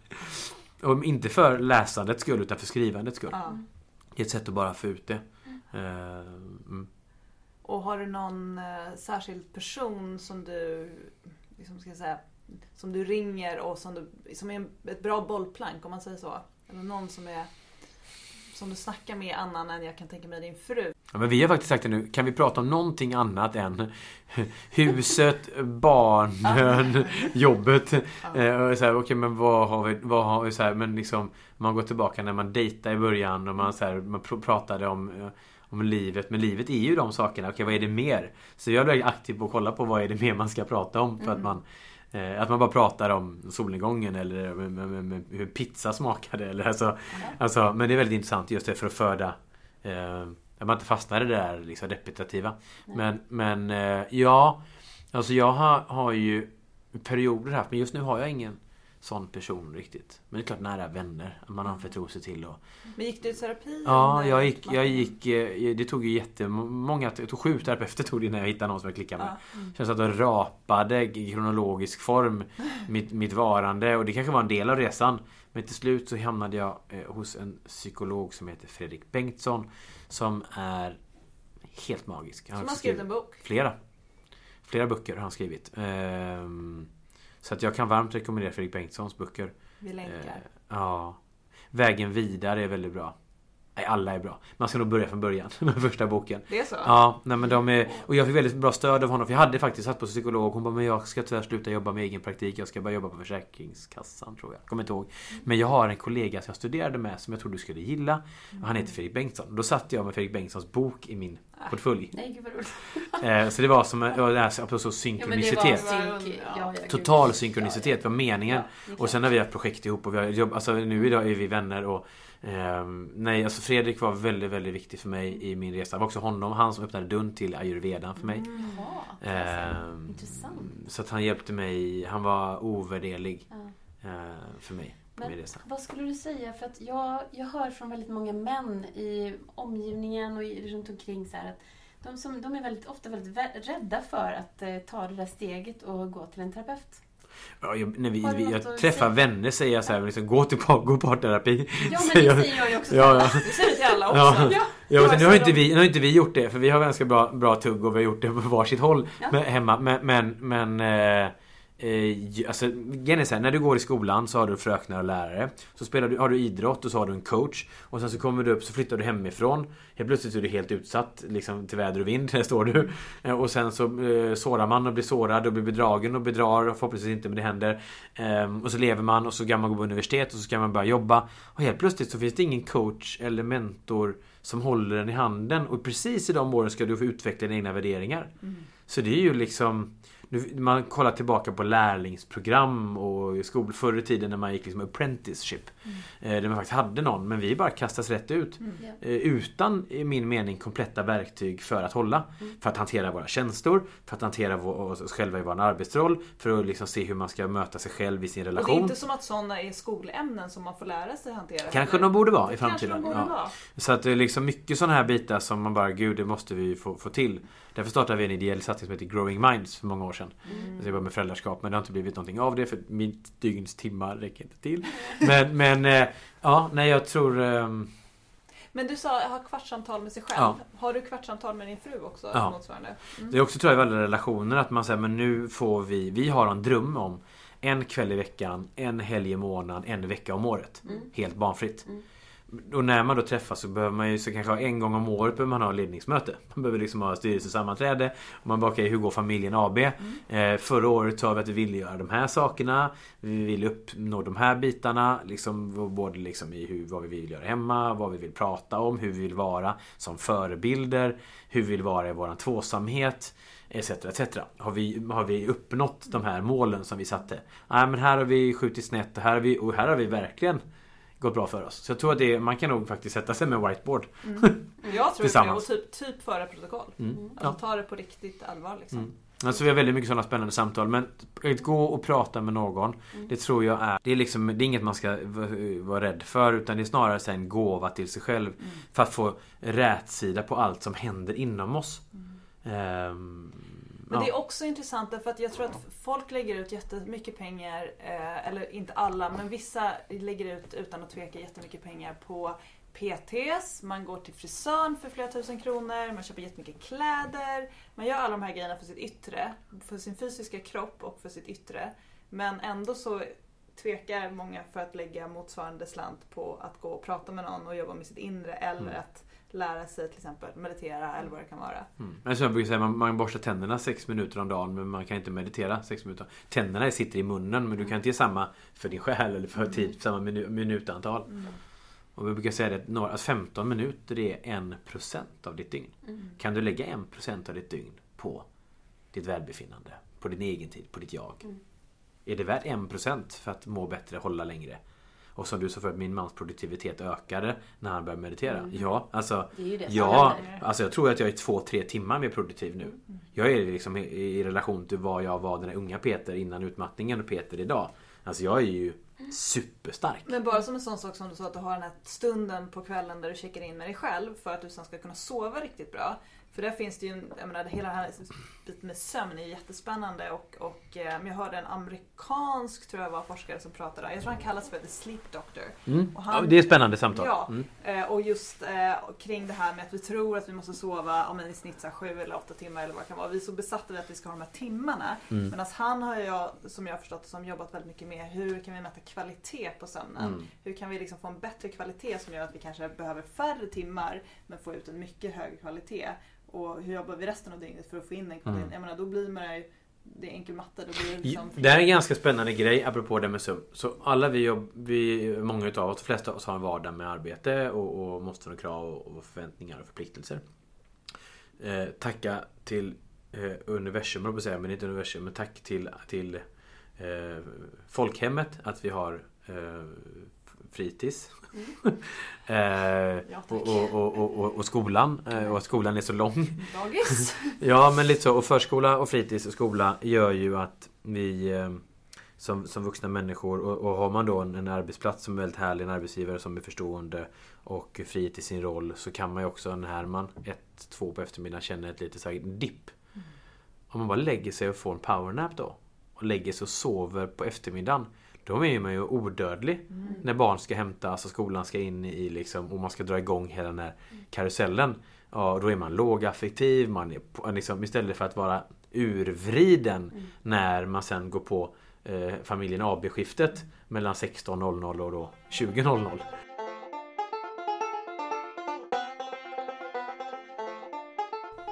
Och inte för läsandets skull utan för skrivandets skull. ja. Det är ett sätt att bara få ut det. Eh, Mm. Och har du någon eh, särskild person som du liksom ska säga, som du ringer och som, du, som är ett bra bollplank om man säger så? Eller någon som är som du snackar med annan än jag kan tänka mig din fru. Ja, men vi har faktiskt sagt det nu. Kan vi prata om någonting annat än huset, barnen, jobbet? Eh, och så här, Okej, men vad har vi? Vad har vi så här, men liksom, man går tillbaka när man dejtade i början och man, så här, man pr- pratade om, eh, om livet. Men livet är ju de sakerna. Okej, vad är det mer? Så jag är väldigt aktiv på att kolla på vad är det mer man ska prata om. För att man eh, att man bara pratar om solnedgången eller hur pizza smakade. Eller alltså, alltså, men det är väldigt intressant just det för att föda eh, att man inte fastnar i det där liksom repetitiva. Men, men eh, ja, alltså jag har, har ju perioder haft, men just nu har jag ingen sån person riktigt. Men det är klart nära vänner, att man anförtror sig till och Men gick du i terapi? Ja, jag gick, jag gick eh, Det tog ju jättemånga, jag tog sju terapeuter tog det innan jag hittade någon som jag klickade med. Ja. Så jag satt och rapade i kronologisk form mitt, mitt varande och det kanske var en del av resan. Men till slut så hamnade jag eh, hos en psykolog som heter Fredrik Bengtsson. Som är helt magisk. Han Som har skrivit en bok. Flera. Flera böcker har han skrivit. Ehm, så att jag kan varmt rekommendera Fredrik Bengtssons böcker. Vi länkar. Eh, ja. Vägen vidare är väldigt bra. Nej, alla är bra. Man ska nog börja från början med första boken. Det är så? Ja, nej men de är... Och jag fick väldigt bra stöd av honom. För jag hade faktiskt satt på psykolog. Hon bara, men jag ska tyvärr sluta jobba med egen praktik. Jag ska bara jobba på Försäkringskassan tror jag. Kommer inte ihåg. Men jag har en kollega som jag studerade med som jag tror du skulle gilla. Han heter Fredrik Bengtsson. Då satt jag med Fredrik Bengtssons bok i min portfölj. Nej, gud. Eh, så det var som ja, det här, så Ja, synkronicitet. synk. Ja. Total synkronicitet var meningen. Och sen har vi haft projekt ihop och vi har jobb, alltså nu idag är vi vänner och ehm, Nej alltså Fredrik var väldigt väldigt viktig för mig i min resa. Det var också honom, han som öppnade dörren till ayurvedan för mig. Jaha, Ehm, Intressant. Så att han hjälpte mig, han var ovärderlig Ja. eh, för mig Men min resa. vad skulle du säga? För att jag, jag hör från väldigt många män i omgivningen och i, runt omkring så här att De, som, de är väldigt, ofta väldigt vä- rädda för att eh, ta det där steget och gå till en terapeut. Ja, jag, när vi, vi, jag träffar säga? vänner säger jag så här, liksom, gå till par, gå parterapi. Ja, men det jag. säger jag ju också. Ja, ja. Det säger till alla också. Ja. Ja. Ja, nu, har inte vi, nu har inte vi gjort det för vi har ganska bra, bra tugg och vi har gjort det på varsitt håll Ja. med, hemma. Men, men, men eh, eh, alltså, här, när du går i skolan så har du fröknar och lärare. Så spelar du, har du idrott och så har du en coach. Och sen så kommer du upp så flyttar du hemifrån. Helt plötsligt är du helt utsatt liksom, till väder och vind. Där står du. Eh, Och sen så eh, sårar man och blir sårad och blir bedragen och bedrar. Och förhoppningsvis inte men det händer. Ehm, och så lever man och så kan man gå på universitet och så ska man börja jobba. Och helt plötsligt så finns det ingen coach eller mentor som håller den i handen. Och precis i de åren ska du få utveckla dina egna värderingar. Så det är ju liksom nu, man kollar tillbaka på lärlingsprogram och skol, förr i tiden när man gick liksom apprenticeship. Eh, där man faktiskt hade någon men vi bara kastas rätt ut. Ja. Eh, utan i min mening kompletta verktyg för att hålla. För att hantera våra känslor, för att hantera oss själva i vår arbetsroll. För att liksom se hur man ska möta sig själv i sin Och det är relation. inte som att sådana är skolämnen som man får lära sig hantera. Kanske heller. de borde vara i Kanske framtiden. de borde Ja. vara. Så att det är liksom mycket sådana här bitar som man bara, gud det måste vi få, få till. Därför startade vi en ideell satsning som heter Growing Minds för många år sedan. Mm. Jag jobbar med föräldraskap men det har inte blivit någonting av det för mitt dygns timmar räcker inte till. Men, men eh, ja, nej jag tror... ehm, Men du sa ha kvartssamtal med sig själv. Ja. Har du kvartssamtal med din fru också? Ja. Motsvarande? Mm. Det är också tror jag i alla relationer att man säger men nu får vi, vi har en dröm om en kväll i veckan, en helg i månaden, en vecka om året. Mm. Helt barnfritt. Mm. Och när man då träffas så behöver man ju så kanske ha en gång om året behöver man ha ledningsmöte. Man behöver liksom ha styrelsesammanträde. Och man bara okej, hur går familjen AB? Eh, förra året sa vi att vi ville göra de här sakerna. Vi vill uppnå de här bitarna. Liksom, både liksom i hur, vad vi vill göra hemma, vad vi vill prata om, hur vi vill vara som förebilder. Hur vi vill vara i våran tvåsamhet. Etc, etc. Har vi, har vi uppnått de här målen som vi satte? Nej men här har vi skjutit snett och här har vi, och här har vi verkligen gått bra för oss. Så jag tror att det, man kan nog faktiskt sätta sig med whiteboard. Jag tror det och typ, typ föra protokoll. Mm. Alltså Ja. ta det på riktigt allvar liksom. Mm. Alltså vi har väldigt mycket sådana spännande samtal men att gå och prata med någon Det tror jag är Det är liksom Det är inget man ska vara rädd för utan det är snarare en gåva till sig själv För att få rätsida på allt som händer inom oss Ehm, Men ja. det är också intressant därför att jag tror att folk lägger ut jättemycket pengar, eh, eller inte alla, men vissa lägger ut utan att tveka jättemycket pengar på PTs, man går till frisören för flera tusen kronor, man köper jättemycket kläder, man gör alla de här grejerna för sitt yttre, för sin fysiska kropp och för sitt yttre. Men ändå så tvekar många för att lägga motsvarande slant på att gå och prata med någon och jobba med sitt inre eller Mm. att lära sig till exempel meditera eller vad det kan vara. Mm. Men som jag brukar säga, man, man borstar tänderna sex minuter om dagen men man kan inte meditera sex minuter. Tänderna sitter i munnen men du kan inte ge samma för din själ eller för tid, samma minu, minutantal. Mm. Och vi brukar säga det att några, alltså 15 minuter är en procent av ditt dygn. Mm. Kan du lägga en procent av ditt dygn på ditt välbefinnande, på din egen tid, på ditt jag? Mm. Är det värt en procent för att må bättre, hålla längre? Och som du sa förut, min mans produktivitet ökade när han började meditera. Mm. Ja, alltså Det är ju det som Ja, alltså jag tror att jag är två, tre timmar mer produktiv nu. Jag är liksom i, i relation till vad jag var den där unga Peter innan utmattningen och Peter idag. Alltså jag är ju superstark. Men bara som en sån sak som du sa att du har den här stunden på kvällen där du checkar in med dig själv för att du sen ska kunna sova riktigt bra. För där finns det ju, jag menar hela den här biten med sömn är jättespännande och, och eh, jag hörde en amerikansk, tror jag var, forskare som pratade, jag tror han kallas för the sleep doctor. Mm. Han- Ja, det är spännande samtal. Ja. Mm. Eh, och just eh, kring det här med att vi tror att vi måste sova om i snitt så här, sju eller åtta timmar eller vad det kan vara. Vi är så besatta vid att vi ska ha de här timmarna. Mm. Medan han har jag, som jag har förstått som jobbat väldigt mycket med hur kan vi mäta kvalitet på sömnen. Mm. Hur kan vi liksom få en bättre kvalitet som gör att vi kanske behöver färre timmar men får ut en mycket högre kvalitet. Och hur jobbar vi resten av dygnet för att få in den kvaliteten? Mm. Jag menar då blir man ju, det är enkel matte. Då blir det liksom Det här är en ganska spännande grej apropå det med sömn. Så alla vi, jobb, vi många utav oss, de flesta av oss har en vardag med arbete och, och måste ha krav och förväntningar och förpliktelser. Eh, tacka till eh, universum, jag säga, men inte universum, men tack till, till eh, folkhemmet att vi har eh, fritids. eh, Ja, och, och, och, och, skolan. Eh, och att skolan är så lång. dagis. Ja men lite så. Och förskola och fritids och skola gör ju att vi eh, som, som vuxna människor. Och, och har man då en, en, arbetsplats som är väldigt härlig, en arbetsgivare som är förstående och frihet i sin roll så kan man ju också när man ett, två på eftermiddagen känner ett litet dipp. Mm. Om man bara lägger sig och får en powernap då och lägger sig och sover på eftermiddagen. Då är man ju odödlig. Mm. När barn ska hämtas och skolan ska in i liksom, och man ska dra igång hela den här karusellen. Ja, då är man lågaffektiv. Man är liksom, istället för att vara urvriden mm. när man sen går på eh, familjen AB-skiftet mm. mellan 16.00 och då 20.00.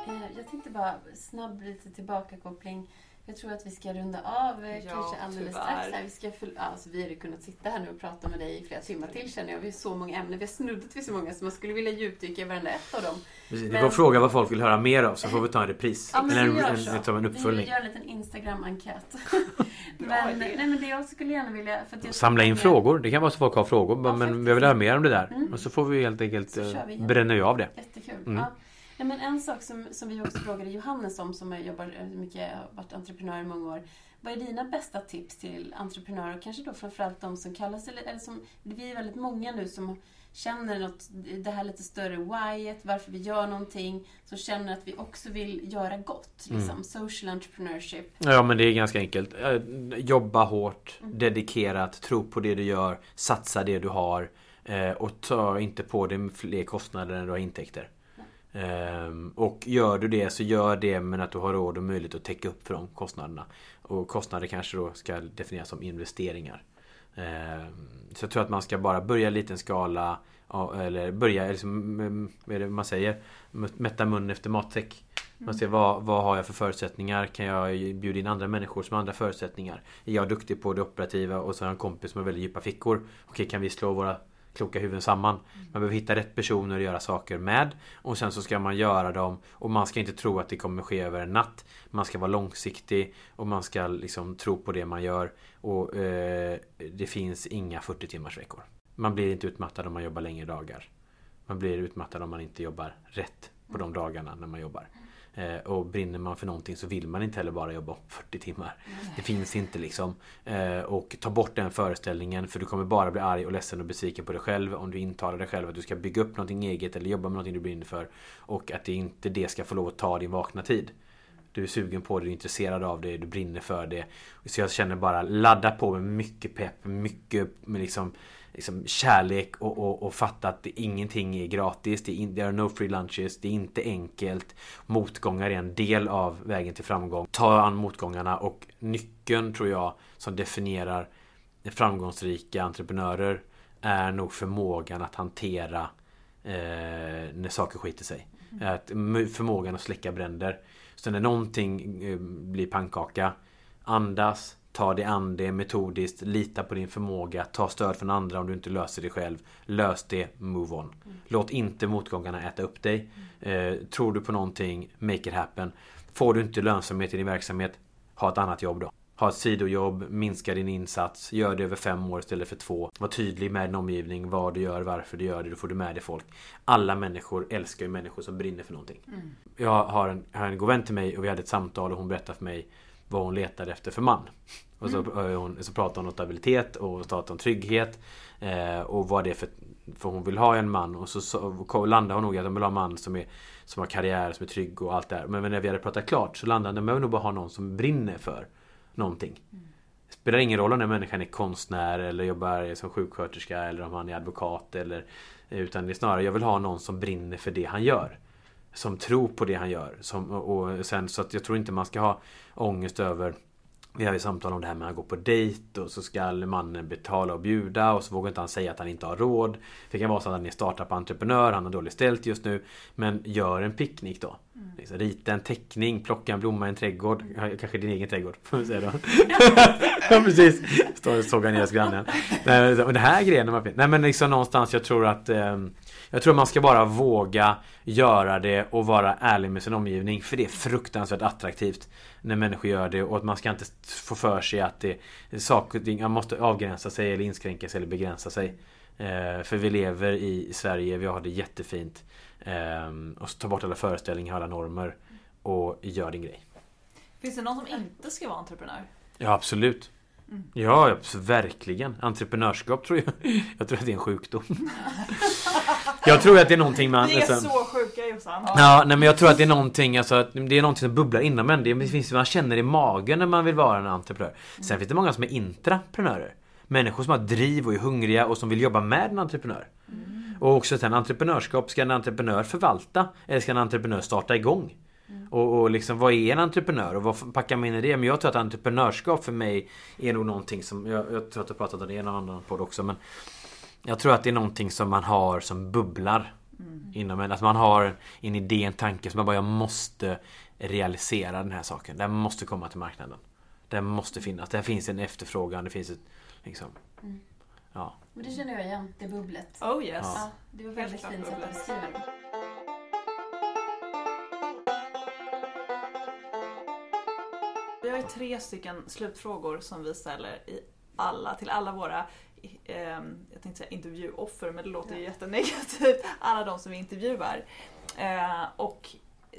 Eh, jag tänkte bara snabb lite tillbakakoppling jag tror att vi ska runda av eh, ja, kanske alldeles tyvärr. strax. Här. Vi, ska för, alltså, vi hade kunnat sitta här nu och prata med dig i flera timmar till känner jag. Vi har så många ämnen. Vi har snuddat vid så många så man skulle vilja djupdyka i varenda ett av dem. Precis, men... Vi får fråga vad folk vill höra mer av så får vi ta en repris. Ja, Eller en, en, en, en uppföljning. Vi gör en liten Instagram-enkät. men, nej, men det jag skulle gärna vilja... För att jag Samla in frågor. Det kan vara så folk har frågor. Ja, men vi vill höra mer om det där. Mm. Och så får vi helt enkelt eh, bränna av det. Jättekul. Mm. Ja. Ja, men en sak som, som vi också frågade Johannes om, som jobbar mycket, har varit entreprenör i många år. Vad är dina bästa tips till entreprenörer? Och kanske då framförallt de som kallas, eller, eller som, vi är väldigt många nu som känner något, det här lite större whyet, varför vi gör någonting, som känner att vi också vill göra gott. Liksom. Mm. Social entrepreneurship. Ja men det är ganska enkelt. Eh, jobba hårt, mm. dedikerat, tro på det du gör, satsa det du har eh, och ta inte på dig fler kostnader än du har intäkter. Ehm, och gör du det så gör det men att du har råd och möjlighet att täcka upp för de kostnaderna. Och kostnader kanske då ska definieras som investeringar. Ehm, så jag tror att man ska bara börja i liten skala eller börja, liksom, vad är det man säger? Mätta mun efter matsäck. Man ser vad, vad har jag för förutsättningar? Kan jag bjuda in andra människor som har andra förutsättningar? Är jag duktig på det operativa och så har jag en kompis som har väldigt djupa fickor? Okej, kan vi slå våra kloka huvuden samman. Man behöver hitta rätt personer att göra saker med. Och sen så ska man göra dem. Och man ska inte tro att det kommer ske över en natt. Man ska vara långsiktig. Och man ska liksom tro på det man gör. Och eh, det finns inga 40 timmars veckor. Man blir inte utmattad om man jobbar längre dagar. Man blir utmattad om man inte jobbar rätt på de dagarna när man jobbar. Eh, och brinner man för någonting så vill man inte heller bara jobba 40 timmar. Det finns inte liksom. Eh, och ta bort den föreställningen för du kommer bara bli arg och ledsen och besviken på dig själv om du intalar dig själv att du ska bygga upp någonting eget eller jobba med någonting du brinner för. Och att det inte det ska få lov att ta din vakna tid. Du är sugen på det, du är intresserad av det, du brinner för det. Så jag känner bara ladda på med mycket pepp, mycket med liksom liksom kärlek och, och, och fatta att det, ingenting är gratis. Det är in, there are no free lunches. Det är inte enkelt. Motgångar är en del av vägen till framgång. Ta an motgångarna och nyckeln tror jag som definierar framgångsrika entreprenörer är nog förmågan att hantera eh, när saker skiter sig. Mm. Att, förmågan att släcka bränder. Så när någonting eh, blir pannkaka Andas Ta dig an det metodiskt, lita på din förmåga, ta stöd från andra om du inte löser det själv. Lös det, move on. Mm. Låt inte motgångarna äta upp dig. Eh, tror du på någonting, make it happen. Får du inte lönsamhet i din verksamhet, ha ett annat jobb då. Ha ett sidojobb, minska din insats, gör det över fem år istället för två. Var tydlig med din omgivning, vad du gör, varför du gör det, då får du med dig folk. Alla människor älskar ju människor som brinner för någonting. Mm. Jag har en, har en god vän till mig och vi hade ett samtal och hon berättade för mig vad hon letade efter för man. Och så, mm. hon, så pratar hon om stabilitet och pratar om trygghet. Eh, och vad det är för, för hon vill ha en man. Och så, så landar hon nog i att hon vill ha en man som, är, som har karriär, som är trygg och allt det där. Men när vi hade pratat klart så landade hon med att nog bara ha någon som brinner för någonting. Mm. Det spelar ingen roll om den människan är konstnär eller jobbar som sjuksköterska eller om han är advokat. Eller, utan det är snarare, jag vill ha någon som brinner för det han gör. Som tror på det han gör. Som, och sen så att jag tror inte man ska ha ångest över vi har ju samtal om det här med att gå på dejt och så ska mannen betala och bjuda och så vågar inte han säga att han inte har råd. Det kan vara så att han är startup-entreprenör, han har dåligt ställt just nu. Men gör en picknick då. Mm. Liksom, rita en teckning, plocka en blomma i en trädgård. Kanske din egen trädgård. Säga ja precis. Står och sågar ner hos grannen. Men det här grejen. Nej men liksom någonstans jag tror att eh, jag tror man ska bara våga göra det och vara ärlig med sin omgivning. För det är fruktansvärt attraktivt när människor gör det och att man ska inte få för sig att det saker man måste avgränsa sig eller inskränka sig eller begränsa sig. Eh, för vi lever i Sverige, vi har det jättefint. Eh, och ta bort alla föreställningar, alla normer och gör din grej. Finns det någon som inte ska vara entreprenör? Ja absolut. Ja, verkligen. Entreprenörskap tror jag. Jag tror att det är en sjukdom. Jag tror att det är någonting man... Vi är alltså- så sjuka Jossan. Ja, nej men jag tror att det är någonting, alltså, det är någonting som bubblar inom en. Det finns, man känner i magen när man vill vara en entreprenör. Sen finns det många som är intraprenörer. Människor som har driv och är hungriga och som vill jobba med en entreprenör. Och också sen entreprenörskap, ska en entreprenör förvalta? Eller ska en entreprenör starta igång? Och, och liksom vad är en entreprenör och vad packar man in i det? Men jag tror att entreprenörskap för mig är nog någonting som, jag, jag tror att jag pratat om det i en annan podd också men Jag tror att det är någonting som man har som bubblar Inom en, att man har en idé, en tanke som man bara jag måste realisera den här saken. Den måste komma till marknaden. Den måste finnas. Där finns en efterfrågan, det finns ett liksom Ja. Men det känner jag igen, det bubblet. Oh yes. Ja, det var väldigt fint sätt att beskriva det. Ju tre stycken slutfrågor som vi ställer i alla, till alla våra eh, jag tänkte säga intervjuoffer men det låter ju jättenegativt. Alla de som vi intervjuar. Eh, och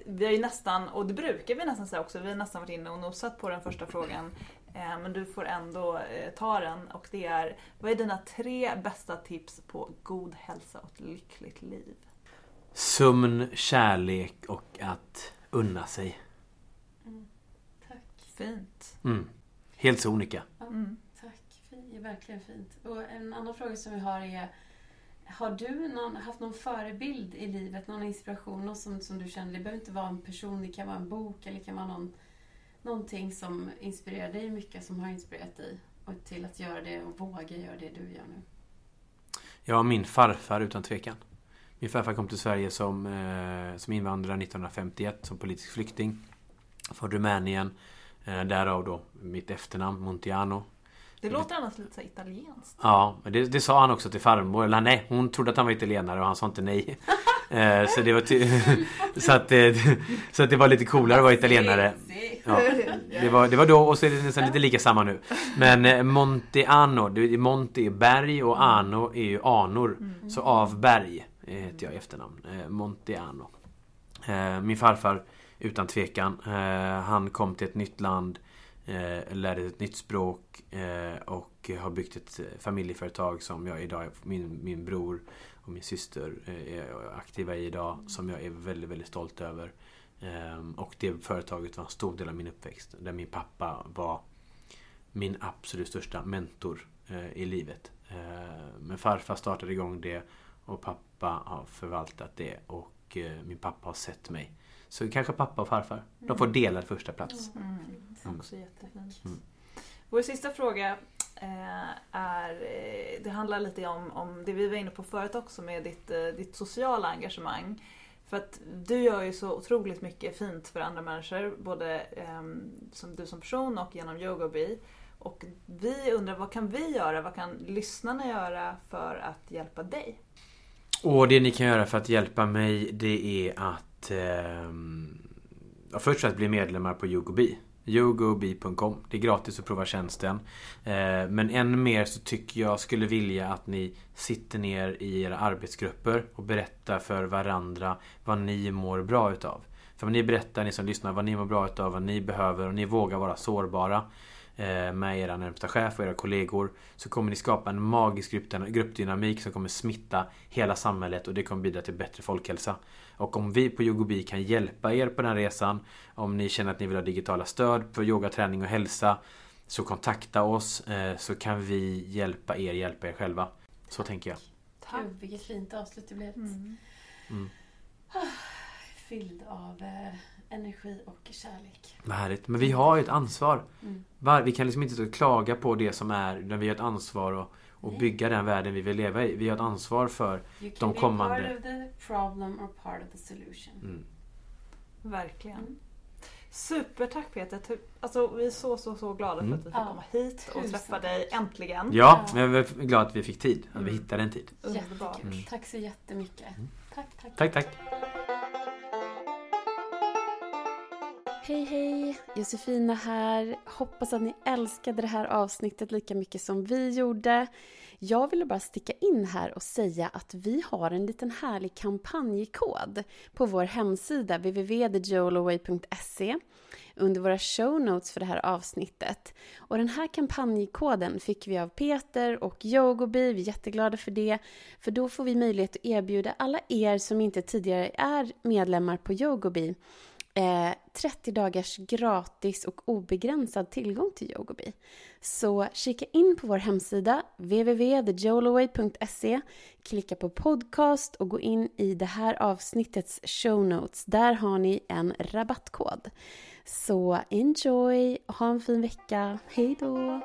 vi har ju nästan, och det brukar vi nästan säga också, vi har nästan varit inne och nosat på den första frågan. Eh, men du får ändå eh, ta den och det är, vad är dina tre bästa tips på god hälsa och ett lyckligt liv? Sömn, kärlek och att unna sig. Fint. Mm. Helt sonika. Mm. Tack. Fint. Det är verkligen fint. Och en annan fråga som vi har är Har du någon, haft någon förebild i livet? Någon inspiration? Något som, som du känner? Det behöver inte vara en person. Det kan vara en bok eller det kan vara någon, någonting som inspirerar dig mycket. Som har inspirerat dig och till att göra det och våga göra det du gör nu. Ja, min farfar utan tvekan. Min farfar kom till Sverige som, eh, som invandrare 1951 som politisk flykting. Från Rumänien. Eh, därav då mitt efternamn Montiano. Det låter annars lite så italienskt. Ja, men det, det sa han också till farmor. Eller nej, hon trodde att han var italienare och han sa inte nej. Eh, så det var så, att, eh, så att det var lite coolare att vara italienare. Ja, det, var, det var då och så är det nästan lite lika samma nu. Men Montiano, Monte är berg och Ano är ju anor. Så av berg heter jag i efternamn. Montiano. Eh, min farfar, utan tvekan. Eh, han kom till ett nytt land. Eh, lärde sig ett nytt språk. Eh, och har byggt ett familjeföretag som jag idag, min, min bror och min syster är aktiva i idag. Som jag är väldigt, väldigt stolt över. Och det företaget var en stor del av min uppväxt. Där min pappa var min absolut största mentor i livet. Men farfar startade igång det och pappa har förvaltat det och min pappa har sett mig. Så kanske pappa och farfar. De får dela första plats. Mm. Mm. Också jättefint. Mm. Vår sista fråga eh, är, eh, det handlar lite om, om det vi var inne på förut också med ditt, eh, ditt sociala engagemang. För att du gör ju så otroligt mycket fint för andra människor, både ehm, som du som person och genom Yogobi. Och vi undrar, vad kan vi göra, vad kan lyssnarna göra för att hjälpa dig? Och det ni kan göra för att hjälpa mig det är att ehm, ja, först att bli medlemmar på Yogobi. Yogobi.com. Det är gratis att prova tjänsten. Eh, men än mer så tycker jag skulle vilja att ni sitter ner i era arbetsgrupper och berättar för varandra vad ni mår bra utav. För om ni berättar, ni som lyssnar, vad ni mår bra utav, vad ni behöver och ni vågar vara sårbara eh, med era närmsta chef och era kollegor så kommer ni skapa en magisk gruppdynamik som kommer smitta hela samhället och det kommer bidra till bättre folkhälsa. Och om vi på Yogobi kan hjälpa er på den resan om ni känner att ni vill ha digitala stöd för yoga, träning och hälsa så kontakta oss eh, så kan vi hjälpa er hjälpa er själva. Så tänker jag. Gud, vilket fint avslut det blev. Mm. Mm. Fylld av eh, energi och kärlek. Vad härligt. Men vi har ju ett ansvar. Mm. Vi kan liksom inte och klaga på det som är. Utan vi har ett ansvar att, Nej. bygga den världen vi vill leva i. Vi har ett ansvar för... You De can be kommande- part of the problem or part of the solution. Mm. Verkligen. Mm. Supertack Peter! Alltså, vi är så, så, så glada för Mm. att vi får Ja, komma hit och tusen träffa dig äntligen. Ja, Ja. men jag är glad att vi fick tid. Att vi Mm. hittade en tid. Underbart. Mm. Tack så jättemycket. Mm. Tack, tack. Tack, tack. Hej hej! Josefina här. Hoppas att ni älskade det här avsnittet lika mycket som vi gjorde. Jag ville bara sticka in här och säga att vi har en liten härlig kampanjkod på vår hemsida www.thejoloway.se under våra show notes för det här avsnittet. Och den här kampanjkoden fick vi av Peter och Yogobi. Vi är jätteglada för det. För då får vi möjlighet att erbjuda alla er som inte tidigare är medlemmar på Yogobi eh, 30 dagars gratis och obegränsad tillgång till Yogobi. Så kika in på vår hemsida www.thejoloway.se Klicka på podcast och gå in i det här avsnittets show notes. Där har ni en rabattkod. Så enjoy och ha en fin vecka. Hej då!